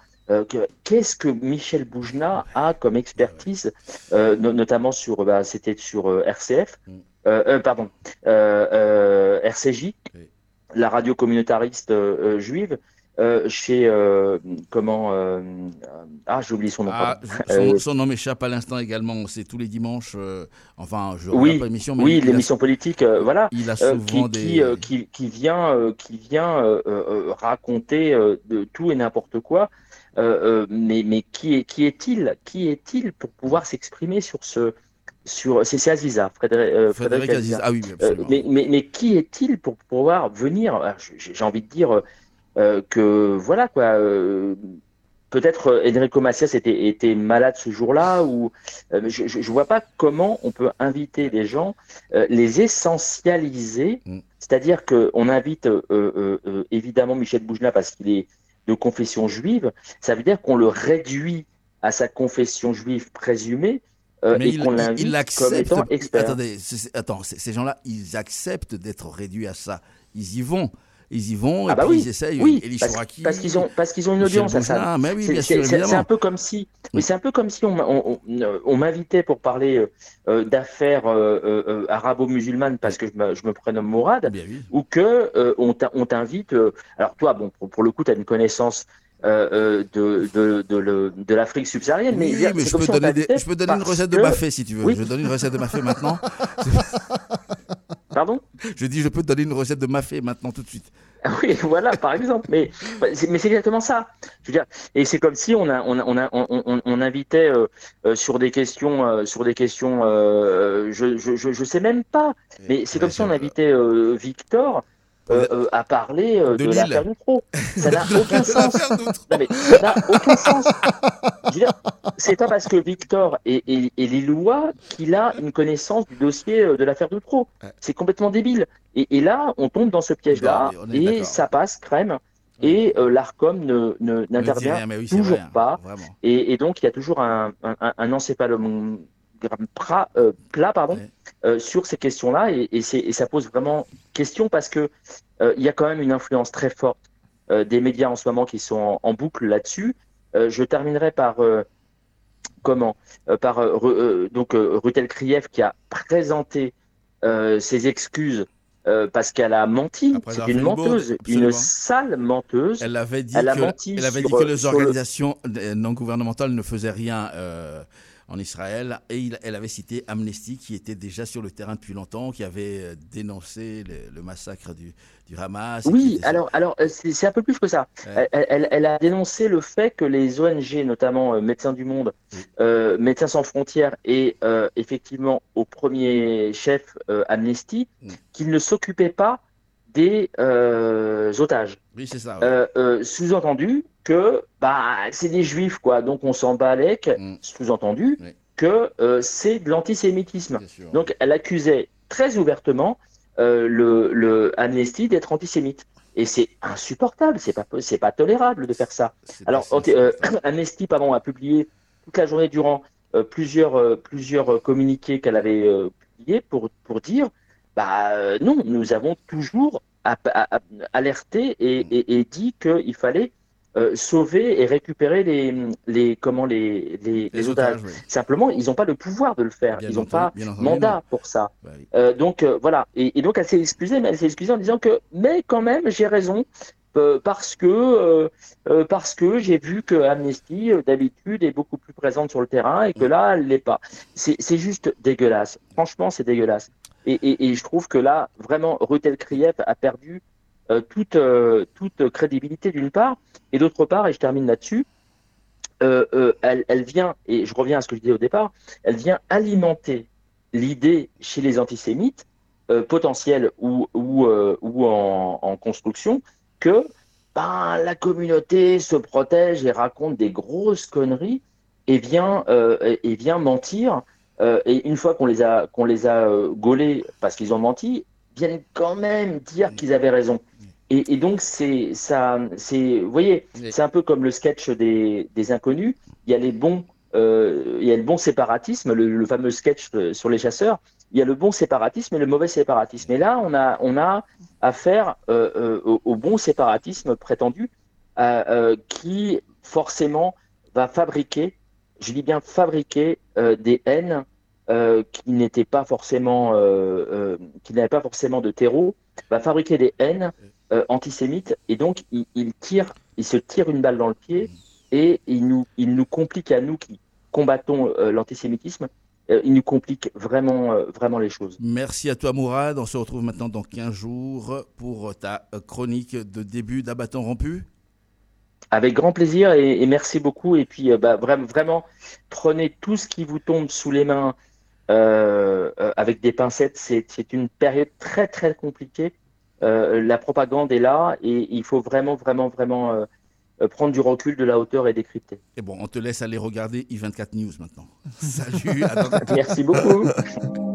qu'est-ce que Michel Boujna a comme expertise, notamment sur, bah, c'était sur RCF, mm. pardon, RCJ, la radio communautariste juive, euh, chez euh, comment euh, ah j'ai oublié son nom ah, son, nom m'échappe à l'instant également c'est tous les dimanches enfin je oui pas l'émission oui l'émission politique voilà il a souvent qui, des... qui, qui, vient qui vient raconter de tout et n'importe quoi. Mais mais qui est qui est-il qui est-il pour pouvoir s'exprimer sur ce sur c'est Aziza Frédéric, Frédéric Aziza. ah oui mais, mais, mais qui est-il pour pouvoir venir j'ai envie de dire euh, que voilà quoi. Euh, peut-être euh, Enrico Macias était, était malade ce jour-là, ou je ne vois pas comment on peut inviter les gens, les essentialiser, mm. c'est-à-dire qu'on invite évidemment Michel Boujna parce qu'il est de confession juive, ça veut dire qu'on le réduit à sa confession juive présumée, et qu'on l'invite comme étant expert. Attendez, attends, ces gens-là, ils acceptent d'être réduits à ça. Ils y vont ils y vont ah et bah puis oui. ils essayent. Oui, parce, parce qu'ils ont parce qu'ils ont une audience à ça. Mais oui, c'est un peu comme si, mais c'est un peu comme si on, on, on, m'invitait pour parler euh, euh d'affaires euh, euh, arabo-musulmanes parce que je me, je me prénomme Mourad, ou que on t'invite. alors toi, bon, pour, pour le coup, tu as une connaissance. Euh, de, de, de, de l'Afrique subsaharienne. Oui, mais, mais je, peux donner des, je peux donner une recette de fée si tu veux. Je donne une recette de ma fée maintenant. Pardon Je dis, je peux te donner une recette de mafé maintenant tout de suite. Ah oui, voilà, par exemple. Mais, mais c'est exactement ça. Je veux dire, et c'est comme si on, a, on, a, on, on, invitait euh, euh, sur des questions, euh, sur des questions, je, je, je, sais même pas. Mais c'est comme si on invitait Victor euh, euh, à parler euh, de, de l'affaire Doutreau. Ça n'a aucun sens. Non, mais ça n'a aucun sens. C'est pas parce que Victor est, est, est lillois qu'il a une connaissance du dossier de l'affaire Doutreau. C'est complètement débile. Et, et, là, on tombe dans ce piège-là et ça passe crème. Et euh, l'ARCOM n'intervient ne, n'intervient toujours pas. Et, et, donc, il y a toujours un, un, un encéphalogramme euh, plat pardon, euh, sur ces questions-là et, ça pose vraiment question parce que euh, il y a quand même une influence très forte des médias en ce moment qui sont en, boucle là-dessus. Je terminerai par comment par donc Rutel Krief qui a présenté ses excuses parce qu'elle a menti. C'est une menteuse, une sale menteuse. Elle avait dit, elle que, menti elle avait dit que les organisations non gouvernementales ne faisaient rien en Israël. Et elle avait cité Amnesty, qui était déjà sur le terrain depuis longtemps, qui avait euh, dénoncé le, massacre du, Hamas. Oui, alors, alors euh, c'est un peu plus que ça. Elle, a dénoncé le fait que les ONG, notamment euh, Médecins du Monde, Médecins sans frontières et effectivement au premier chef Amnesty, mm. qu'ils ne s'occupaient pas des otages. Oui, c'est ça. Sous-entendu, que bah, c'est des juifs, quoi. Donc on s'en bat avec, mm. sous-entendu, que euh, c'est de l'antisémitisme. Donc elle accusait très ouvertement euh, le, le Amnesty d'être antisémite. Et c'est insupportable, c'est pas, c'est pas tolérable de faire ça. Alors, euh, Amnesty, pardon, a publié toute la journée durant plusieurs, plusieurs communiqués qu'elle avait publiés pour, pour dire, bah non, nous avons toujours alerté et, mm. et, et dit qu'il fallait euh, sauver et récupérer les, les, comment, les, les, otages. Simplement, ils n'ont pas le pouvoir de le faire. ils n'ont pas mandat pour ça. Bah euh, donc euh, voilà. Et, donc elle s'est excusée, mais elle s'est excusée en disant que, mais quand même, j'ai raison. parce que parce que j'ai vu que Amnesty d'habitude est beaucoup plus présente sur le terrain et que mm. là elle l'est pas. C'est juste dégueulasse. Franchement, c'est dégueulasse. Et, et, et, je trouve que là, vraiment, Rutel Krief a perdu toute, euh, toute crédibilité d'une part, et d'autre part, et je termine là-dessus, euh, elle, elle, vient, et je reviens à ce que je disais au départ, elle vient alimenter l'idée chez les antisémites, potentiels ou, ou, ou en, en, construction, que ben, la communauté se protège et raconte des grosses conneries et vient, et vient mentir. et une fois qu'on les a, qu'on les a gaulés parce qu'ils ont menti, viennent quand même dire qu'ils avaient raison. Et, et, donc, c'est ça, c'est, vous voyez, c'est un peu comme le sketch des, des inconnus. Il y a les bons, euh, il y a le bon séparatisme, le, fameux sketch sur les chasseurs. Il y a le bon séparatisme et le mauvais séparatisme. Et là, on a, on a affaire euh, euh, au, bon séparatisme prétendu, euh, qui forcément va fabriquer, je dis bien fabriquer des haines qui n'étaient pas forcément, qui n'avaient pas forcément de terreau, va fabriquer des haines antisémites et donc il, tire, il se tire une balle dans le pied et il nous, il nous complique à nous qui combattons l'antisémitisme euh, il nous complique vraiment, euh, vraiment les choses. Merci à toi Mourad. On se retrouve maintenant dans 15 jours pour ta chronique de début d'abattant rompu. Avec grand plaisir et, merci beaucoup. Et puis, euh, bah, vraiment, vraiment, prenez tout ce qui vous tombe sous les mains avec des pincettes. C'est une période très, très compliquée. La propagande est là et il faut vraiment, vraiment, vraiment euh, prendre du recul, de la hauteur et décrypter. Et bon, on te laisse aller regarder i24 News maintenant. Salut. Merci beaucoup.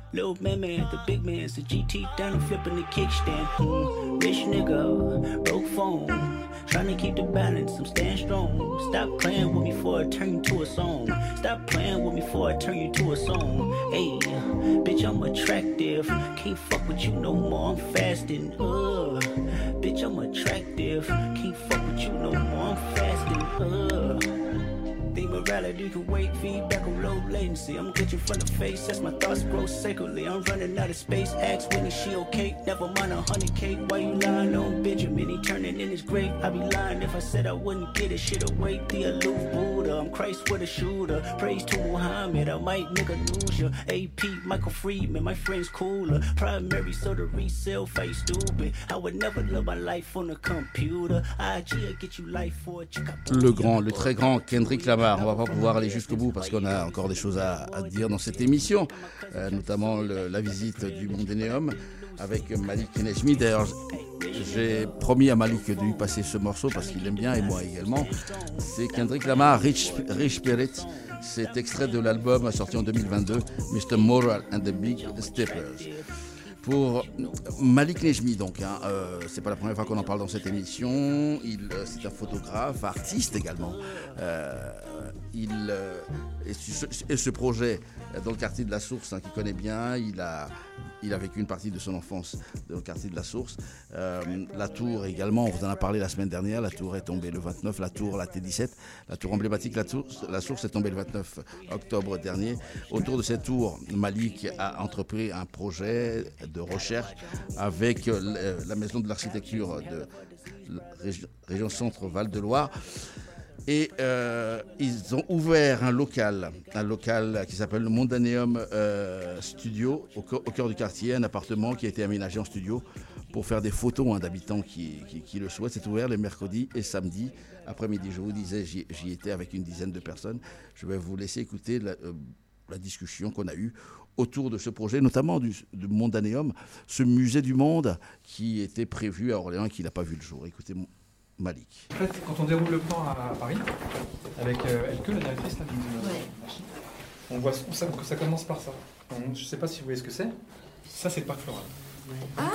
little man, man, the big man's the GT down and flipping the kickstand. Rich nigga, broke phone. Trying to keep the balance, I'm staying strong. Stop playing with me before I turn you to a song. Stop playing with me before I turn you to a song. Hey, bitch, I'm attractive. Can't fuck with you no more, I'm fasting. Uh, bitch, I'm attractive. Can't fuck with you no more, I'm fasting. Uh. Think morality can wait, feedback on low latency. I'm glitching from the face as my thoughts grow sacredly. I'm running out of space. Ask Winnie, she okay? Never mind a honey cake. Why you lying on Benjamin? He turning in his grave. I'd be lying if I said I wouldn't get it. Shit away, the aloof Buddha. I'm Christ with a shooter. Praise to Muhammad. I might nigga lose ya. AP, Michael Friedman, my friend's cooler. Primary, so the resale face stupid. I would never live my life on a computer. IG get you life for a Le grand, le très grand Kendrick Lamar. On va pas pouvoir aller jusqu'au bout parce qu'on a encore des choses à, dire dans cette émission, euh, notamment la visite du Mondénéum avec Malik Nejmi. D'ailleurs, j'ai promis à Malik de lui passer ce morceau parce qu'il aime bien et moi également. C'est Kendrick Lamar, Rich, Rich Spirit. C'est extrait de l'album sorti en 2022, Mr. Moral and the Big Steppers pour Malik Nejmi, donc. Hein, euh, c'est pas la première fois qu'on en parle dans cette émission. Il, euh, c'est un photographe, artiste également. Euh, il, et, ce, projet dans le quartier de la Source, hein, qu'il connaît bien, il a, vécu une partie de son enfance dans le quartier de la Source. la tour également, on vous en a parlé la semaine dernière. La tour est tombée le 29. La tour, la T17, la tour emblématique, la Source est tombée le 29 octobre dernier. Autour de cette tour, Malik a entrepris un projet de recherche avec euh, la maison de l'architecture de la région centre Val-de-Loire. Et euh, ils ont ouvert un local, un local qui s'appelle le Mondaneum euh, Studio, au, cœur du quartier, un appartement qui a été aménagé en studio pour faire des photos hein, d'habitants qui, le souhaitent. C'est ouvert les mercredis et samedis après-midi. Je vous disais, j'y étais avec une dizaine de personnes. Je vais vous laisser écouter la discussion qu'on a eue autour de ce projet, notamment du, du, Mondanéum, ce musée du monde qui était prévu à Orléans et qui n'a pas vu le jour. Écoutez, Malik. En fait, quand on déroule le plan à Paris, avec euh, Elke, la directrice, on voit ça, ça commence par ça. je ne sais pas si vous voyez ce que c'est. Ça, c'est le parc floral. Ah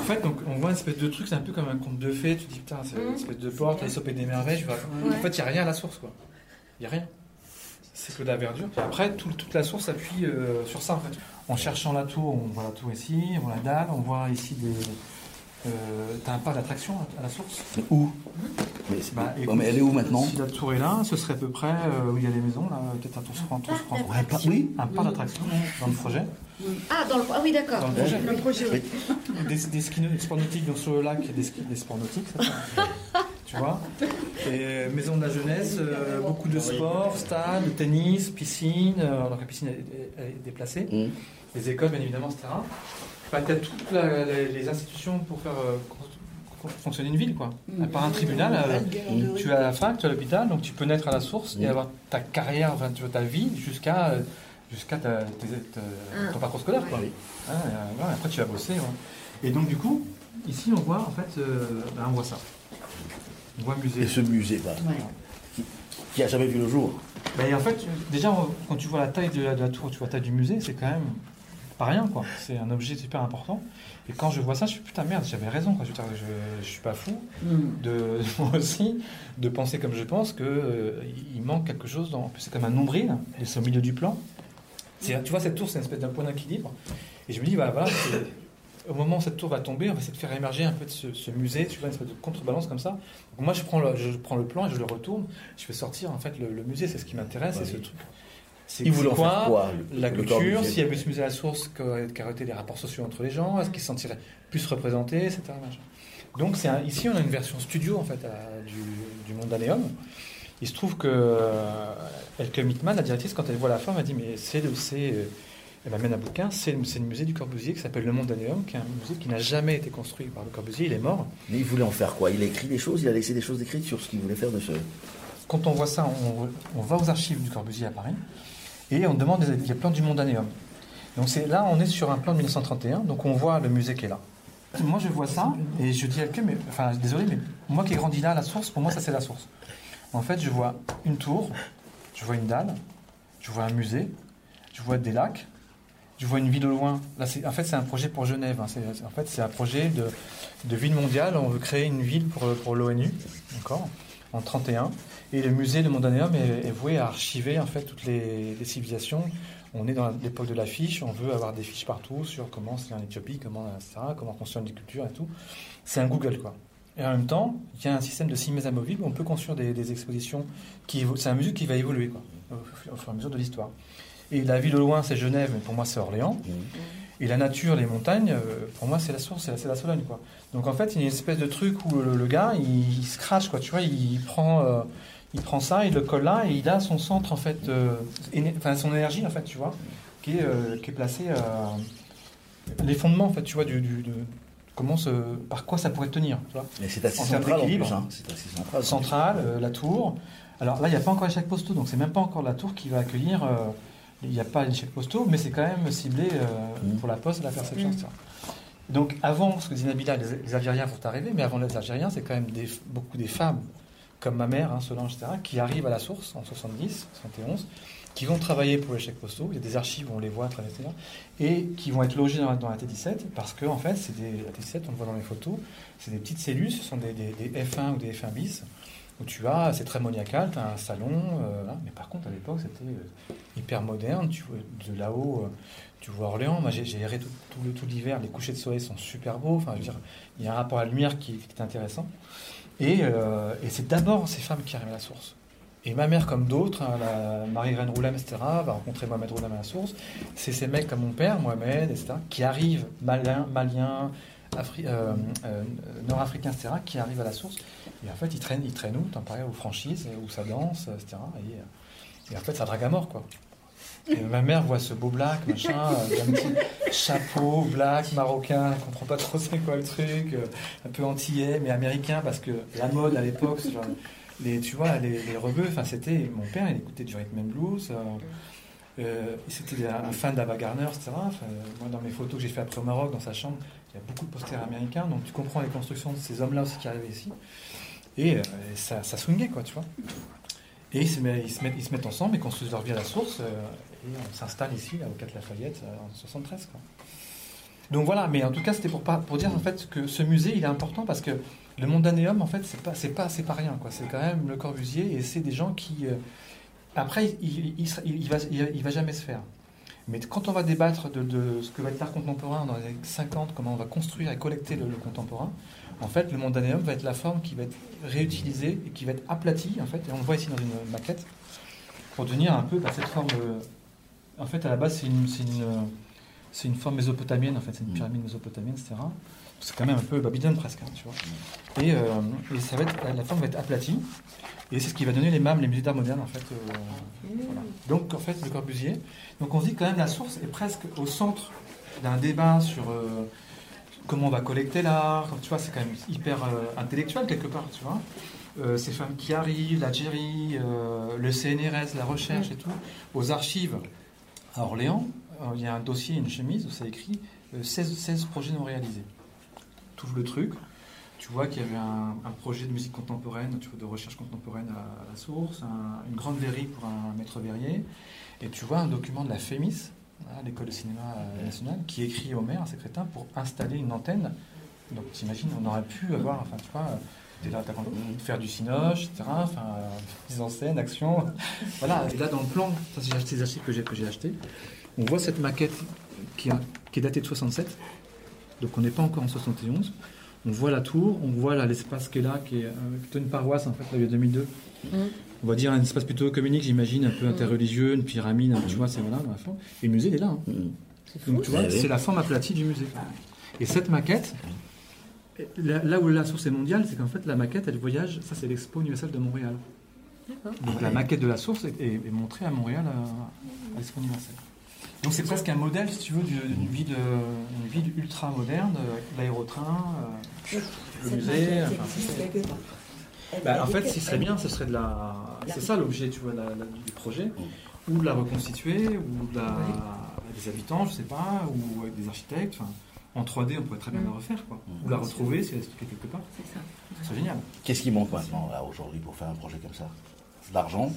en fait, donc, on voit une espèce de truc, c'est un peu comme un conte de fées. Tu dis, putain, c'est une mmh. espèce de porte, la sopée des merveilles. En fait, il n'y a rien à la source, quoi. Il n'y a rien c'est que de la verdure. Après, toute la source appuie euh, sur ça en fait. En cherchant la tour, on voit la tour ici, on voit la dalle, on voit ici des. Euh, T'as un pas d'attraction à la source? Où? Mais, bah, mais, elle est où maintenant? Si la tour est là, ce serait à peu près euh, où il y a les maisons, là, peut-être un tour se prend, tour se prend. oui, un pas d'attraction dans le projet. Ah, dans le, ah oui, d'accord. Dans le projet. oui. Des, des, skis, sports nautiques, donc sur le lac, des, skis, des sports nautiques, ça, tu vois. Et maison de la jeunesse, euh, beaucoup de sport, stade, tennis, piscine. Euh, alors la piscine est, déplacée. Mm. Les écoles, bien évidemment, etc. Enfin, tu as toutes les, institutions pour faire euh, fonctionner une ville, quoi. Mm. Par un tribunal, tu as la fac, tu as l'hôpital, donc tu peux naître à la source et mm. avoir ta carrière, enfin, ta vie jusqu'à jusqu'à ton parcours scolaire, quoi. Ah, après, tu vas bosser. Et donc, du coup, ici, on voit, en fait, ben, on voit ça. Et ce musée, bah, qui, n'a jamais vu le jour. Ben, en fait, déjà, quand tu vois la taille de la, de la tour, tu vois la taille du musée, c'est quand même pas rien, quoi. C'est un objet super important. Et quand je vois ça, je suis putain merde, j'avais raison, quoi. Je, suis pas fou Mm. de moi aussi de penser comme je pense que euh, il manque quelque chose. Dans, en plus, c'est comme un nombril, et c'est au milieu du plan. Tu vois, cette tour, c'est une espèce d'un point d'équilibre. Et je me dis, bah, voilà, au moment où cette tour va tomber, on va essayer de faire émerger un peu de ce, ce musée, tu vois, une espèce de contrebalance comme ça. Donc moi, je prends, le, je prends le plan et je le retourne. Je fais sortir, en fait, le, le musée, c'est ce qui m'intéresse, c'est ce truc. C'est quoi, le- La culture, s'il y avait ce musée à la source, qui les rapports sociaux entre les gens, est-ce qu'ils se sentiraient plus représentés, etc. Donc un- ici, on a une version studio, en fait, à- du, du Mondanéum. Il se trouve que euh, Elke Mittmann, la directrice, quand elle voit la forme, elle dit Mais c'est le. c'est, euh, Elle m'amène un bouquin, c'est le, musée du Corbusier qui s'appelle Le Mondanéum, qui est un musée qui n'a jamais été construit par le Corbusier, il est mort. Mais il voulait en faire quoi? Il a écrit des choses, il a laissé des choses écrites sur ce qu'il voulait faire de ce. Quand on voit ça, on, on va aux archives du Corbusier à Paris et on demande des, des plans du Mondanéum. Donc c'est là, on est sur un plan de 1931, donc on voit le musée qui est là. Moi, je vois ça et je dis à quelqu'un, mais enfin, désolé, mais moi qui ai grandi là, la source, pour moi, ça c'est la source. En fait, je vois une tour, je vois une dalle, je vois un musée, je vois des lacs, je vois une ville au loin. Là, en fait, c'est un projet pour Genève. hein. En fait, c'est un projet de, ville mondiale. On veut créer une ville pour, l'ONU, d'accord, en 31. Et le musée de Mondanéum est, voué à archiver en fait toutes les, civilisations. On est dans l'époque de la fiche. On veut avoir des fiches partout sur comment c'est en Éthiopie, comment comment construire des cultures et tout. C'est un Google quoi. Et en même temps, il y a un système de simèse amovible où on peut construire des, des expositions qui c'est un musée qui va évoluer quoi, au, fur et à mesure de l'histoire. Et la ville au loin, c'est Genève, mais pour moi, c'est Orléans. Et la nature, les montagnes, euh, pour moi, c'est la source, c'est la, Sologne, quoi. Donc en fait, il y a une espèce de truc où le, le gars, il, il se crache, quoi. Tu vois, il prend, euh, il prend ça, il le colle là, et il a son centre, en fait, euh, éner- enfin son énergie, en fait, tu vois, qui est, euh, qui est placé, euh, les fondements, en fait, tu vois, du, du- de comment par quoi ça pourrait tenir. Et c'est assez En termes central hein. Assez central. Centrale, euh, la tour. Alors là, il n'y a pas encore les chèques postaux, donc c'est même pas encore la tour qui va accueillir. euh, il n'y a pas les chèques postaux, mais c'est quand même ciblé euh, pour la poste, la perception, Mm. etc. Donc avant, ce que dit Nabila, les, les Algériens vont arriver, mais avant les Algériens, c'est quand même des, beaucoup des femmes, comme ma mère, hein, Solange, etc., qui arrivent à la source en 70, 71, qui vont travailler pour les chèques postaux. Il y a des archives où on les voit etc., et qui vont être logées dans, la- dans la T17, parce que en fait, c'est des, la T17, on le voit dans les photos, c'est des petites cellules, ce sont des, des- des F1 ou des F1 bis, où tu as, c'est très moniacal, tu as un salon, euh, mais par contre à l'époque c'était euh, hyper moderne, tu vois, de là-haut, euh, tu vois Orléans, moi j'ai erré tout, le- tout l'hiver, les couchers de soleil sont super beaux, enfin il y a un rapport à la lumière qui, est intéressant, et, et c'est d'abord ces femmes qui arrivent à la source. Et ma mère, comme d'autres, hein, la Marie-Reine Roulem, etc., va rencontrer Mohamed Roulem à la source. C'est ces mecs comme mon père, Mohamed, etc., qui arrivent, maliens, maliens euh, euh, nord-africains, etc., qui arrivent à la source. Et en fait, ils traînent, ils traînent où Tempéré aux franchises, où ça danse, etc. Et, euh, et en fait, ça drague à mort, quoi. Et ma mère voit ce beau black, machin, un petit chapeau, black, marocain, elle comprend pas trop c'est quoi le truc, un peu antillais, mais américain, parce que la mode à l'époque, genre, les, tu vois, les, les rebeux, enfin, c'était, mon père, il écoutait du rhythm and blues, euh, euh, c'était un, fan d'Ava Garner, etc. Enfin, moi, dans mes photos que j'ai fait après au Maroc, dans sa chambre, il y a beaucoup de posters américains, donc tu comprends les constructions de ces hommes-là aussi qui arrivaient ici. Et, euh, et ça, ça swingait, quoi, tu vois. Et ils se, mettent, ils, se mettent, ils se mettent ensemble, ils construisent leur vie à la source, euh, et on s'installe ici, là, au 4 Lafayette, en 73, quoi. Donc voilà, mais en tout cas, c'était pour, pour dire en fait que ce musée, il est important parce que le Mondanéum, en fait, c'est pas, c'est pas, c'est pas rien, quoi. C'est quand même le Corbusier et c'est des gens qui, euh, après, il, il, il- va, il, il va jamais se faire. Mais quand on va débattre de, de ce que va être l'art contemporain dans les années 50, comment on va construire et collecter le, le contemporain, en fait, le Mondanéum va être la forme qui va être réutilisée et qui va être aplatie, en fait, et on le voit ici dans une maquette, pour devenir un peu bah, cette forme. euh, en fait, à la base, c'est une, c'est une, euh, c'est une forme mésopotamienne, en fait, c'est une pyramide mésopotamienne, etc. C'est quand même un peu Babylone presque, hein, tu vois. Et, euh, et ça va être, la forme va être aplatie, et c'est ce qui va donner les mâmes, les musées d'art moderne, en fait. euh, voilà. Donc, en fait, le Corbusier. Donc, on se dit quand même la source est presque au centre d'un débat sur euh, comment on va collecter l'art. Tu vois, c'est quand même hyper intellectuel quelque part, tu vois. Euh, ces femmes qui arrivent, l'Algérie, euh, le CNRS, la recherche et tout, aux archives à Orléans, euh, il y a un dossier, une chemise où c'est écrit euh, 16, 16 projets non réalisés. Tu ouvres le truc, tu vois qu'il y avait un, un projet de musique contemporaine, tu vois, de recherche contemporaine à, la source, un- une grande verrie pour un maître verrier, et tu vois un document de la FEMIS, hein, l'école de cinéma euh, nationale, qui écrit au maire, à secrétaire, pour installer une antenne. Donc t'imagines, on aurait pu avoir, enfin tu vois, t'es là, t'as faire du cinoche, etc. Enfin, euh, mise en scène, action. voilà. Et là dans le plan, ça c'est des archives que j'ai acheté. On voit cette maquette qui est datée de 67. Donc on n'est pas encore en 71. On voit la tour, on voit l'espace qui est là, qui est euh, plutôt une paroisse en fait, là il y a 2002. On va dire un espace plutôt communique, j'imagine, un peu interreligieux, une pyramide, tu vois, c'est voilà, bref. Et le musée il est là. hein. Donc tu vois, Eh c'est la forme aplatie du musée. Et cette maquette, là, là où la source est mondiale, c'est qu'en fait la maquette, elle voyage, ça c'est l'expo universelle de Montréal. Donc la maquette de la source est, est- est montrée à Montréal à, à l'Expo universelle. Donc c'est presque un modèle, si tu veux, du- d'une ville, de- une ville ultra moderne, euh, l'aérotrain, euh, le musée. enfin, Bah, en fait, ce qui serait bien, ce serait de la. C'est ça l'objet, tu vois, la- la- du projet, ou de la reconstituer, ou de la... des habitants, je sais pas, ou avec des architectes. Enfin, en 3D, on pourrait très bien la refaire, quoi. Ou la retrouver si elle est stockée quelque part. C'est ça. C'est génial. Qu'est-ce qui manque maintenant, là, aujourd'hui, pour faire un projet comme ça? De l'argent?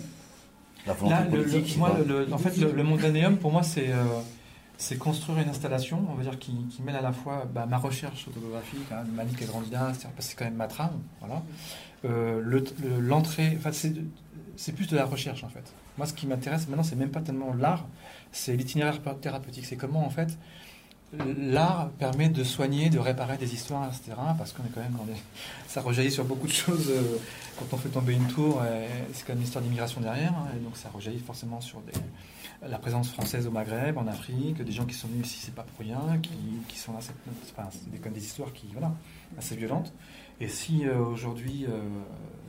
La volonté Là, le- moi, quoi le- le- en fait, le, Mondanéum, pour moi, c'est euh, c'est construire une installation, on va dire, qui, qui mêle à la fois bah, ma recherche photographique, hein, Malik et que c'est quand même ma trame, voilà. Euh, le- le- L'entrée, c'est plus de la recherche, en fait. Moi, ce qui m'intéresse maintenant, c'est même pas tellement l'art, c'est l'itinéraire thérapeutique. C'est comment, en fait, l'art permet de soigner, de réparer des histoires, etc. Parce qu'on est quand même dans des... Ça rejaillit sur beaucoup de choses. euh, Quand on fait tomber une tour, c'est quand même une histoire d'immigration derrière. hein, et donc ça rejaillit forcément sur la présence française au Maghreb, en Afrique, des gens qui sont venus ici, c'est pas pour rien, qui, sont là. C'est enfin, des, comme des histoires qui, voilà, assez violentes. Et si euh, aujourd'hui, euh,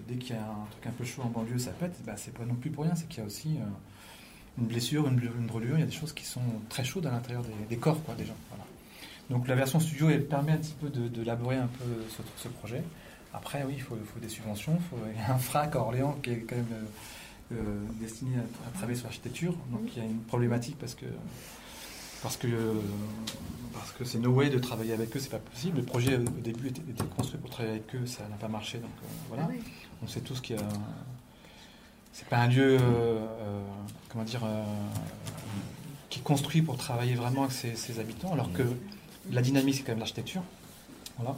dès qu'il y a un truc un peu chaud en banlieue, ça pète, bah, c'est pas non plus pour rien. C'est qu'il y a aussi une blessure, une, une brûlure, il y a des choses qui sont très chaudes à l'intérieur des, des corps, quoi, des gens. Voilà. Donc la version studio, elle permet un petit peu de- d'élaborer un peu ce, ce projet. Après, oui, il faut, des subventions. il faut- il y a un FRAC à Orléans qui est quand même euh, euh, destiné à, à travailler sur l'architecture. Donc il y a une problématique parce que parce que euh, parce que c'est no way de travailler avec eux, c'est pas possible. Le projet au début était, était construit pour travailler avec eux, ça n'a pas marché. Donc euh, voilà. Ah. On sait tous qu'il y a c'est pas un lieu, euh, euh, comment dire, euh, qui est construit pour travailler vraiment avec ses, habitants, alors que la dynamique, c'est quand même l'architecture. Voilà.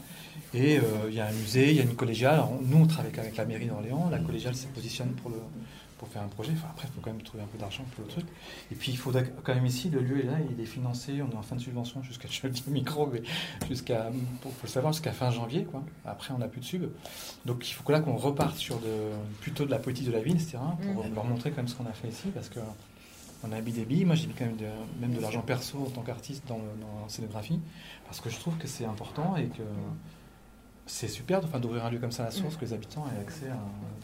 Et il y a un musée, il y a une collégiale. Nous, on travaille avec la mairie d'Orléans. La collégiale se positionne pour, le, pour faire un projet. Enfin, après, il faut quand même trouver un peu d'argent pour le truc. Et puis, il faudrait quand même ici, le lieu est là, il est financé. On est en fin de subvention jusqu'à, je le dis micro, mais jusqu'à, faut le savoir, jusqu'à fin janvier. Quoi. Après, on n'a plus de sub. Donc, il faut que là qu'on reparte sur de, plutôt de la politique de la ville, etc. Pour leur montrer quand même ce qu'on a fait ici. Parce que on a mis des billes. Moi, j'ai mis quand même de, même de l'argent perso en tant qu'artiste dans, la scénographie. Parce que je trouve que c'est important et que c'est super enfin, d'ouvrir un lieu comme ça à la source, que les habitants aient accès à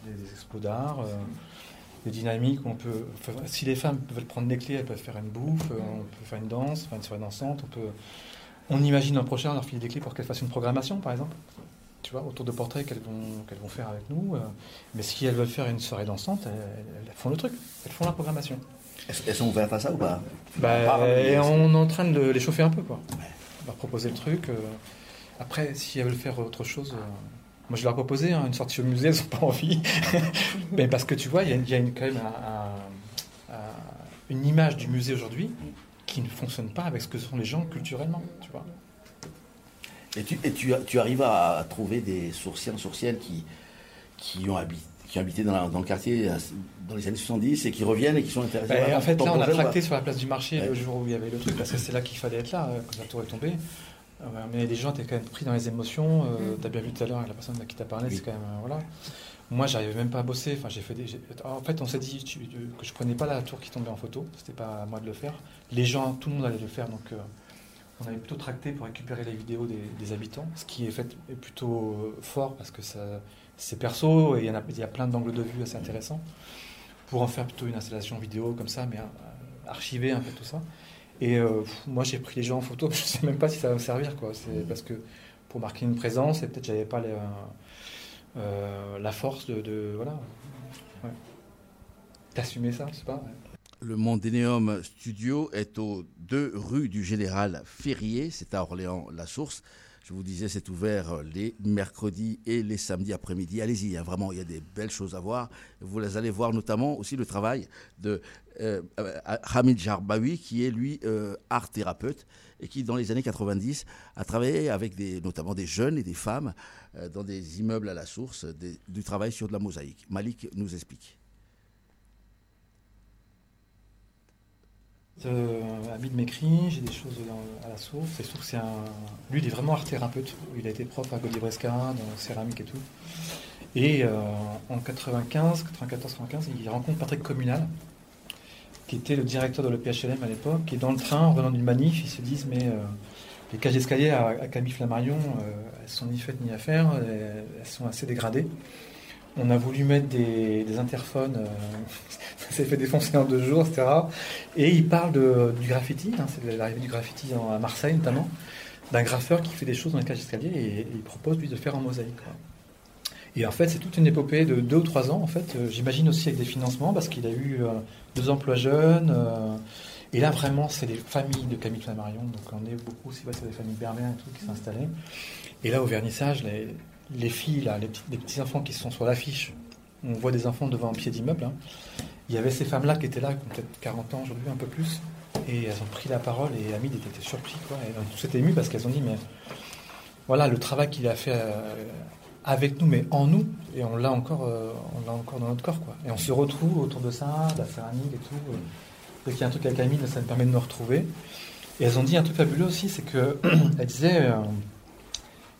des, des expos d'art, euh, des dynamiques où on peut. enfin, si les femmes veulent prendre des clés, elles peuvent faire une bouffe, euh, on peut faire une danse, faire une soirée dansante, on peut. On imagine un prochain leur filer des clés pour qu'elles fassent une programmation, par exemple. Tu vois, autour de portraits qu'elles vont, qu'elles vont faire avec nous. euh, mais si elles veulent faire une soirée dansante, elles, elles font le truc. Elles font la programmation. Elles sont ouvertes à ça ou pas? Bah, et on est en train de le- les chauffer un peu, quoi. Leur proposer le truc. euh, Après, si elles veulent faire autre chose, moi je leur ai proposé hein, une sortie au musée, elles n'ont pas envie. Mais parce que tu vois, il y a, il y a une- quand même un- un- un- une image du musée aujourd'hui qui ne fonctionne pas avec ce que sont les gens culturellement, tu vois. Et tu, et tu, tu arrives à, à trouver des sourciens, sourcières qui, qui, ont habité, qui ont habité dans, la- dans le quartier euh, dans les années 70 et qui reviennent et qui sont intéressés Bah, par en fait, là, on a tracté sur la place du marché le jour où il y avait le truc, parce que c'est là qu'il fallait être là, euh, quand la tour est tombée. Euh, mais les gens étaient quand même pris dans les émotions. Euh, T'as bien vu tout à l'heure avec la personne à qui t'as parlé, c'est quand même. euh, voilà. Moi, j'arrivais même pas à bosser. Enfin, j'ai fait des. En fait, on s'est dit tu- tu- que je prenais pas la tour qui tombait en photo. C'était pas à moi de le faire. Les gens, tout le monde allait le faire, donc. euh, on avait plutôt tracté pour récupérer les vidéos des, des habitants, ce qui est fait est plutôt euh, fort parce que ça, c'est perso et il y, en a, y a plein d'angles de vue assez intéressants pour en faire plutôt une installation vidéo comme ça, mais euh, archiver un peu tout ça. Et euh, moi, j'ai pris les gens en photo, je sais même pas si ça va me servir, quoi. C'est parce que pour marquer une présence, et peut-être j'avais pas euh, euh, la force de, voilà, d'assumer ça, je sais pas. Le Mondénéum Studio est aux deux rues du Général Ferrier, c'est à Orléans-la-Source. Je vous disais, c'est ouvert les mercredis et les samedis après-midi. Allez-y, hein, vraiment, il y a des belles choses à voir. Vous allez voir notamment aussi le travail de euh, Hamid Jarbawi, qui est lui euh, art thérapeute et qui, dans les années 90, a travaillé avec notamment des jeunes et des femmes euh, dans des immeubles à la source, du travail sur de la mosaïque. Malik nous explique. Euh, Hamid m'écrit, j'ai des choses à la source. C'est un... Lui, il est vraiment art thérapeute. Il a été prof à Gaudier-Bresca, dans céramique et tout. Et euh, en 95, 94, 95, il rencontre Patrick Communal, qui était le directeur de l'EPHLM à l'époque. Et dans le train, en revenant d'une manif, ils se disent Mais euh, les cages d'escalier à, à Camille Flammarion, euh, elles sont ni faites ni à faire, elles sont assez dégradées. On a voulu mettre des, interphones, euh, ça s'est fait défoncer en deux jours, etc. Et il parle du graffiti, hein, c'est l'arrivée du graffiti à Marseille notamment, d'un graffeur qui fait des choses dans les cages d'escalier et, il propose lui de faire en mosaïque. Et en fait, c'est toute une épopée de deux ou trois ans, en fait, euh, j'imagine aussi avec des financements, parce qu'il a eu euh, deux emplois jeunes. et là, vraiment, c'est les familles de Camille Flammarion. Donc, on est beaucoup c'est des familles berbères et tout qui s'installaient. Et là, au vernissage, les filles, là, les, petits, enfants qui sont sur l'affiche, on voit des enfants devant un pied d'immeuble. hein. Il y avait ces femmes-là qui étaient là, peut-être 40 ans aujourd'hui, un peu plus. Et elles ont pris la parole et Hamid était surpris. Quoi. Et on été émus parce qu'elles ont dit, mais voilà, le travail qu'il a fait euh, avec nous, mais en nous, et on l'a encore, euh, on l'a encore dans notre corps. Et on se retrouve autour de ça, de la céramique et tout. euh. Dès qu'il y a un truc avec Hamid, ça me permet de me retrouver. Et elles ont dit un truc fabuleux aussi, c'est qu'elles disaient euh,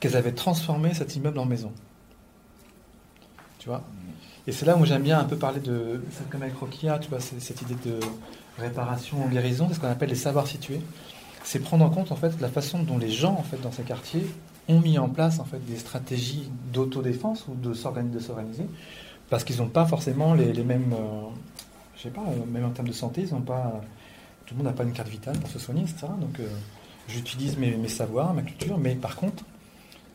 qu'elles avaient transformé cet immeuble en maison. Tu vois Et c'est là où j'aime bien un peu parler de, comme avec Rokia, tu vois, cette idée de réparation en guérison, c'est ce qu'on appelle les savoirs situés. C'est prendre en compte en fait la façon dont les gens en fait dans ces quartiers ont mis en place en fait des stratégies d'autodéfense ou de s'organiser, parce qu'ils n'ont pas forcément les, les mêmes, euh, je sais pas, euh, même en termes de santé, ils n'ont pas, tout le monde n'a pas une carte vitale pour se soigner, etc. Donc euh, j'utilise mes, mes savoirs, ma culture, mais par contre,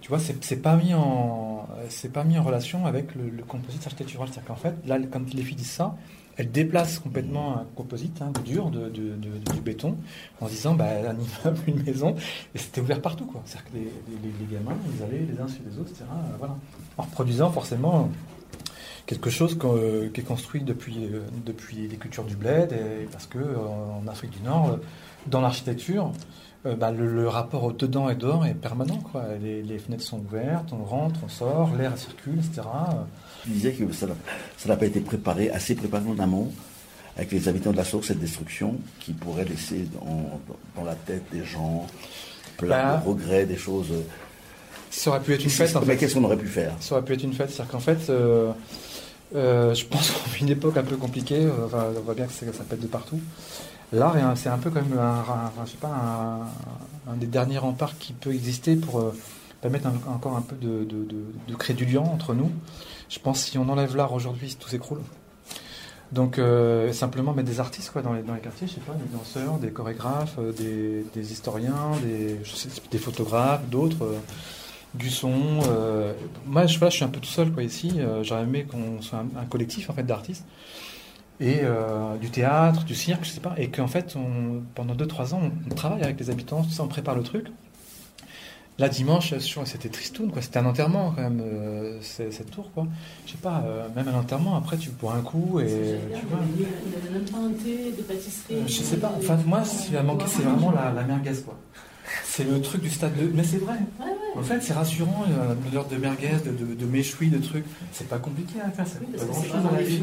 tu vois, c'est pas mis en, c'est pas mis en relation avec le, composite architectural. C'est-à-dire qu'en fait, là, quand les filles disent ça, elles déplacent complètement un composite hein, dur, de, du béton, en se disant, bah, un immeuble, une maison, et c'était ouvert partout, quoi. C'est-à-dire que les, les- gamins, ils allaient les uns sur les autres, etc. euh, voilà. En reproduisant forcément quelque chose euh, qui est construit depuis, euh, depuis les cultures du bled, et parce que euh, en Afrique du Nord, dans l'architecture, euh, bah, le, le rapport au dedans et dehors est permanent. Quoi. Les, les fenêtres sont ouvertes, on rentre, on sort, l'air circule, etc. Tu disais que ça n'a- pas été préparé, assez préparé en amont, avec les habitants de la source, cette destruction qui pourrait laisser dans, dans la tête des gens plein Bah, de regrets, des choses. Ça aurait pu être une fête. En mais qu'est-ce qu'on aurait pu faire? Ça aurait pu être une fête. C'est-à-dire qu'en fait, euh, euh, je pense qu'on vit une époque un peu compliquée. euh, Enfin, on voit bien que ça pète de partout. L'art, c'est un peu comme un, un- je un, des derniers remparts qui peut exister pour euh, permettre encore un peu de, de, entre nous. Je pense que si on enlève l'art aujourd'hui, tout s'écroule. Donc euh, simplement mettre des artistes quoi, dans, les, quartiers, je sais pas, des danseurs, des chorégraphes, euh, des, historiens, des, photographes, d'autres, euh, du son. moi, je, je suis un peu tout seul quoi, ici. J'aurais aimé qu'on soit un, un collectif en fait d'artistes et euh, du théâtre, du cirque, je sais pas, et qu'en fait, on, pendant 2-3 ans, on, travaille avec les habitants, tout ça, on prépare le truc. Là, dimanche, c'était tristoun, quoi. C'était un enterrement, quand même, euh, cette tour, quoi. Je sais pas, euh, même un enterrement, après, tu bois un coup et. Tu vois, Il n'avait même pas un thé de pâtisserie. euh, je sais pas, enfin, moi, ce qui m'a manqué, c'est vraiment la, la merguez, quoi. C'est le truc du stade de. Mais c'est vrai. En fait, c'est rassurant, l'odeur de merguez, de, de, de méchoui, de trucs. C'est pas compliqué à faire, c'est Oui, pas grand chose dans la vie.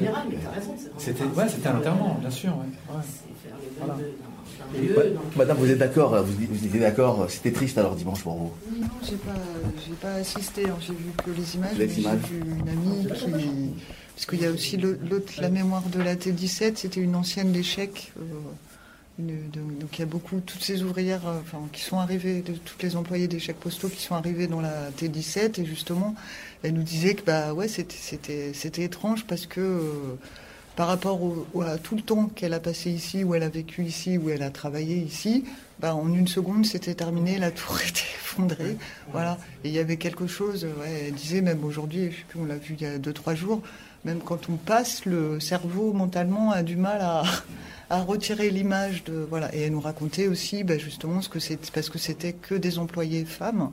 C'était, ouais, c'était un enterrement, bien sûr, ouais. Voilà. Madame, vous êtes d'accord vous, vous étiez d'accord C'était triste alors dimanche pour vous Non, j'ai pas, j'ai pas assisté. hein. J'ai vu que les images. Les mais images. J'ai vu une amie qui. Parce qu'il y a aussi l'autre, la mémoire de la T17, c'était une ancienne d'échec. euh, une- de- donc il y a beaucoup, toutes ces ouvrières euh, enfin, qui sont arrivées, de, toutes les employés des chèques postaux qui sont arrivés dans la T17, et justement, elle nous disait que bah, ouais, c'était, étrange parce que. euh, par rapport au- au- à tout le temps qu'elle a passé ici, où elle a vécu ici, où elle a travaillé ici, bah, en une seconde, c'était terminé, la tour était effondrée. Voilà. Et il y avait quelque chose, ouais, elle disait même aujourd'hui, je sais plus, on l'a vu il y a deux, trois jours, même quand on passe, le cerveau mentalement a du mal à, à retirer l'image de voilà. Et elle nous racontait aussi, bah, justement, ce que c'est parce que c'était que des employés femmes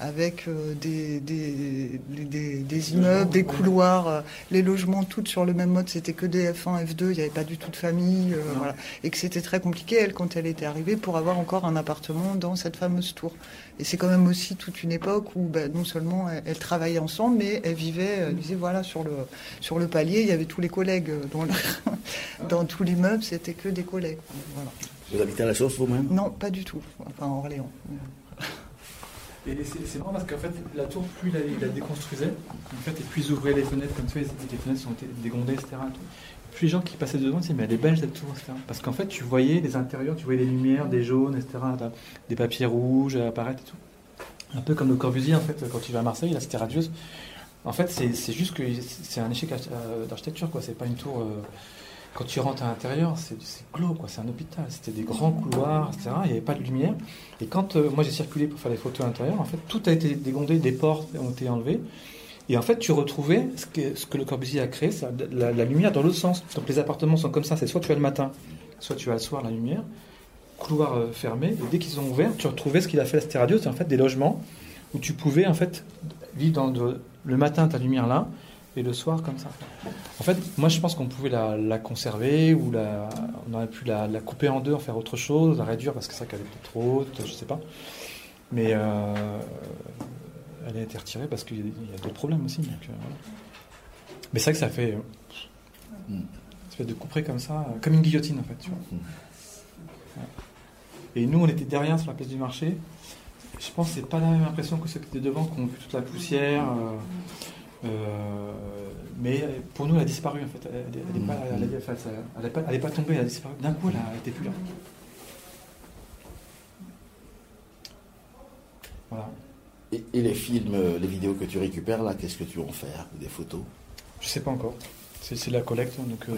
avec euh, des, des, des, des immeubles, des couloirs, euh, les logements toutes sur le même mode, c'était que des F1, F2, il n'y avait pas du tout de famille, euh, voilà. et que c'était très compliqué, elle, quand elle était arrivée, pour avoir encore un appartement dans cette fameuse tour. Et c'est quand même aussi toute une époque où bah, non seulement elles, elles travaillaient ensemble, mais elles vivaient, elles disaient, voilà, sur le, sur le palier, il y avait tous les collègues, dans, le- dans tout l'immeuble, c'était que des collègues. Voilà. Vous habitez à la source vous-même? Non, pas du tout, enfin en Orléans. Et c'est marrant parce qu'en fait, la tour, plus il la, la déconstruisait, en fait, et plus ils ouvraient les fenêtres, comme vois, les, les fenêtres sont été dégondées, etc. tout. Plus les gens qui passaient devant disaient, mais elle est belle cette tour, etc. Parce qu'en fait, tu voyais les intérieurs, tu voyais les lumières, des jaunes, etc., des papiers rouges apparaître et tout. Un peu comme le Corbusier, en fait, quand tu vas à Marseille, la cité radieuse. En fait, c'est c'est juste que c'est un échec euh, d'architecture, quoi. C'est pas une tour. euh, quand tu rentres à l'intérieur, c'est clos, quoi. C'est un hôpital. C'était des grands couloirs, etc. Il n'y avait pas de lumière. Et quand euh, moi j'ai circulé pour faire des photos à l'intérieur, en fait, tout a été dégondé, des portes ont été enlevées. Et en fait, tu retrouvais ce que, le Corbusier a créé, c'est la, la lumière dans l'autre sens. Donc les appartements sont comme ça. C'est soit tu as le matin, soit tu as le soir la lumière. Couloir euh, fermé. Et dès qu'ils ont ouvert, tu retrouvais ce qu'il a fait la Cité Radio, c'est en fait des logements où tu pouvais en fait vivre dans le matin ta lumière là et le soir comme ça. En fait, moi je pense qu'on pouvait la, la conserver ou la, on aurait pu la, la couper en deux, en faire autre chose, la réduire parce que ça qu'elle était trop haute, je sais pas. Mais euh, elle a été retirée parce qu'il y a, d'autres problèmes aussi. donc, euh, voilà. Mais c'est vrai que ça fait, euh, ça fait de couper comme ça, euh, comme une guillotine en fait. Tu vois. Ouais. Et nous, on était derrière sur la place du marché. Je pense que c'est pas la même impression que ceux qui étaient devant, qui ont vu toute la poussière. Euh, euh, mais pour nous, elle a disparu en fait. Elle, elle est pas, elle, elle elle tombée, elle a disparu. D'un coup, elle été plus là. Voilà. Et, et les films, euh, les vidéos que tu récupères là, qu'est-ce que tu vas en faire? Des photos? Je sais pas encore. C'est la collecte, donc. euh,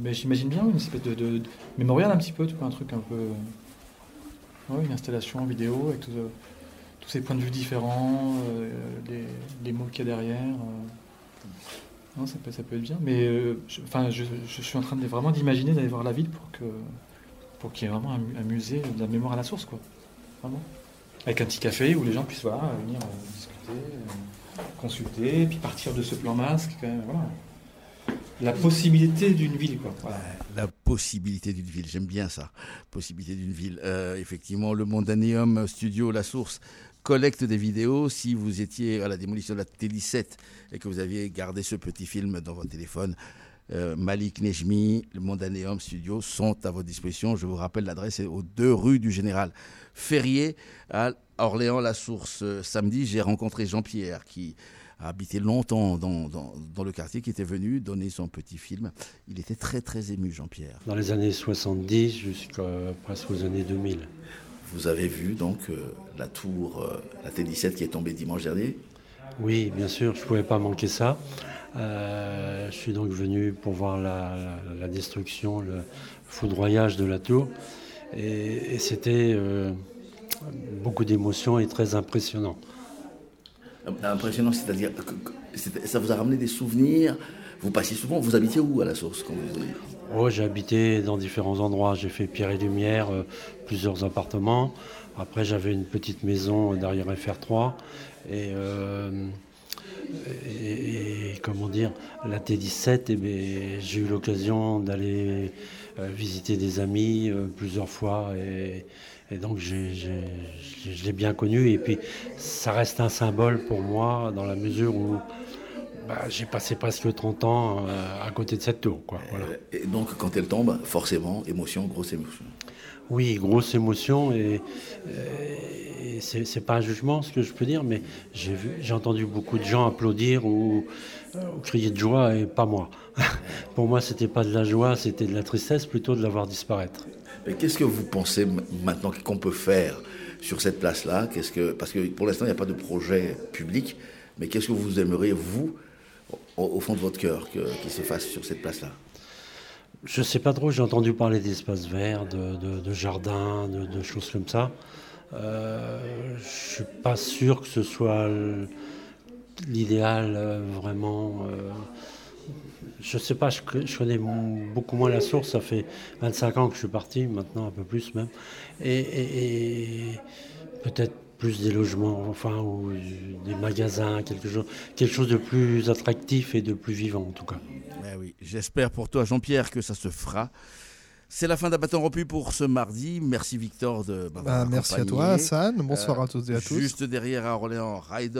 mais j'imagine bien une espèce de, de- de mémorial un petit peu, tu vois, un truc un peu. Ouais, une installation en vidéo avec tout, euh, tous ces points de vue différents, euh, les, mots qu'il y a derrière. euh. Non, ça peut, ça peut être bien. Mais euh, je, je, je suis en train de vraiment d'imaginer d'aller voir la ville pour que pour qu'il y ait vraiment un, mu- un musée de la mémoire à la source, quoi. Vraiment. Avec un petit café où les gens puissent venir discuter, consulter, puis partir de ce plan masque. quand même, voilà. La possibilité d'une ville, quoi. La possibilité d'une ville, j'aime bien ça. Possibilité d'une ville. Effectivement, le Mondaneum Studio La Source collecte des vidéos. Si vous étiez à la démolition de la T17 et que vous aviez gardé ce petit film dans votre téléphone, euh, Malik Nejmi, le Mondaneum Studio sont à votre disposition. Je vous rappelle l'adresse, aux deux rues du Général Ferrier à Orléans-La Source. Euh, Samedi, j'ai rencontré Jean-Pierre qui a habité longtemps dans, dans, dans le quartier, qui était venu donner son petit film. Il était très très ému, Jean-Pierre. Dans les années 70 jusqu'à presque aux années 2000. Vous avez vu donc euh, la tour, euh, la T17 qui est tombée dimanche dernier? Oui, bien sûr, je ne pouvais pas manquer ça. Euh, je suis donc venu pour voir la, la- la destruction, le foudroyage de la tour. Et, et c'était euh, beaucoup d'émotions et très impressionnant. Impressionnant, c'est-à-dire que ça vous a ramené des souvenirs? Vous passiez souvent, vous habitiez où à la source quand vous Oh, j'ai habité dans différents endroits. J'ai fait Pierre et Lumière, euh, plusieurs appartements. Après, j'avais une petite maison derrière FR3. Et, euh, et- comment dire, la T17, eh ben, j'ai eu l'occasion d'aller euh, visiter des amis plusieurs fois. Et, donc, je l'ai bien connu. Et puis, ça reste un symbole pour moi dans la mesure où bah, j'ai passé presque 30 ans euh, à côté de cette tour. Quoi, voilà. Et donc quand elle tombe, forcément, émotion, grosse émotion. Oui, grosse émotion et, euh, et c'est pas un jugement ce que je peux dire, mais j'ai entendu beaucoup de gens applaudir ou, euh, ou crier de joie et pas moi. Pour moi, c'était pas de la joie, c'était de la tristesse plutôt de la voir disparaître. Mais qu'est-ce que vous pensez maintenant qu'on peut faire sur cette place-là? Qu'est-ce que parce que pour l'instant il n'y a pas de projet public, mais qu'est-ce que vous aimeriez vous, au, fond de votre cœur, qu'il se fasse sur cette place-là Je sais pas trop, j'ai entendu parler d'espaces verts, de, de- de jardins, de, choses comme ça. Euh, je suis pas sûr que ce soit l'idéal euh, vraiment. euh, je sais pas, je, connais beaucoup moins la source. Ça fait 25 ans que je suis parti, maintenant un peu plus même. Et peut-être plus des logements, enfin, ou des magasins, quelque chose, quelque chose de plus attractif et de plus vivant en tout cas. Eh oui, j'espère pour toi, Jean-Pierre, que ça se fera. C'est la fin d'un bâton rompu pour ce mardi. Merci Victor de bah, Merci à toi, Hassan. Bonsoir Euh, à toutes et à tous. Juste derrière à Orléans, Ryder.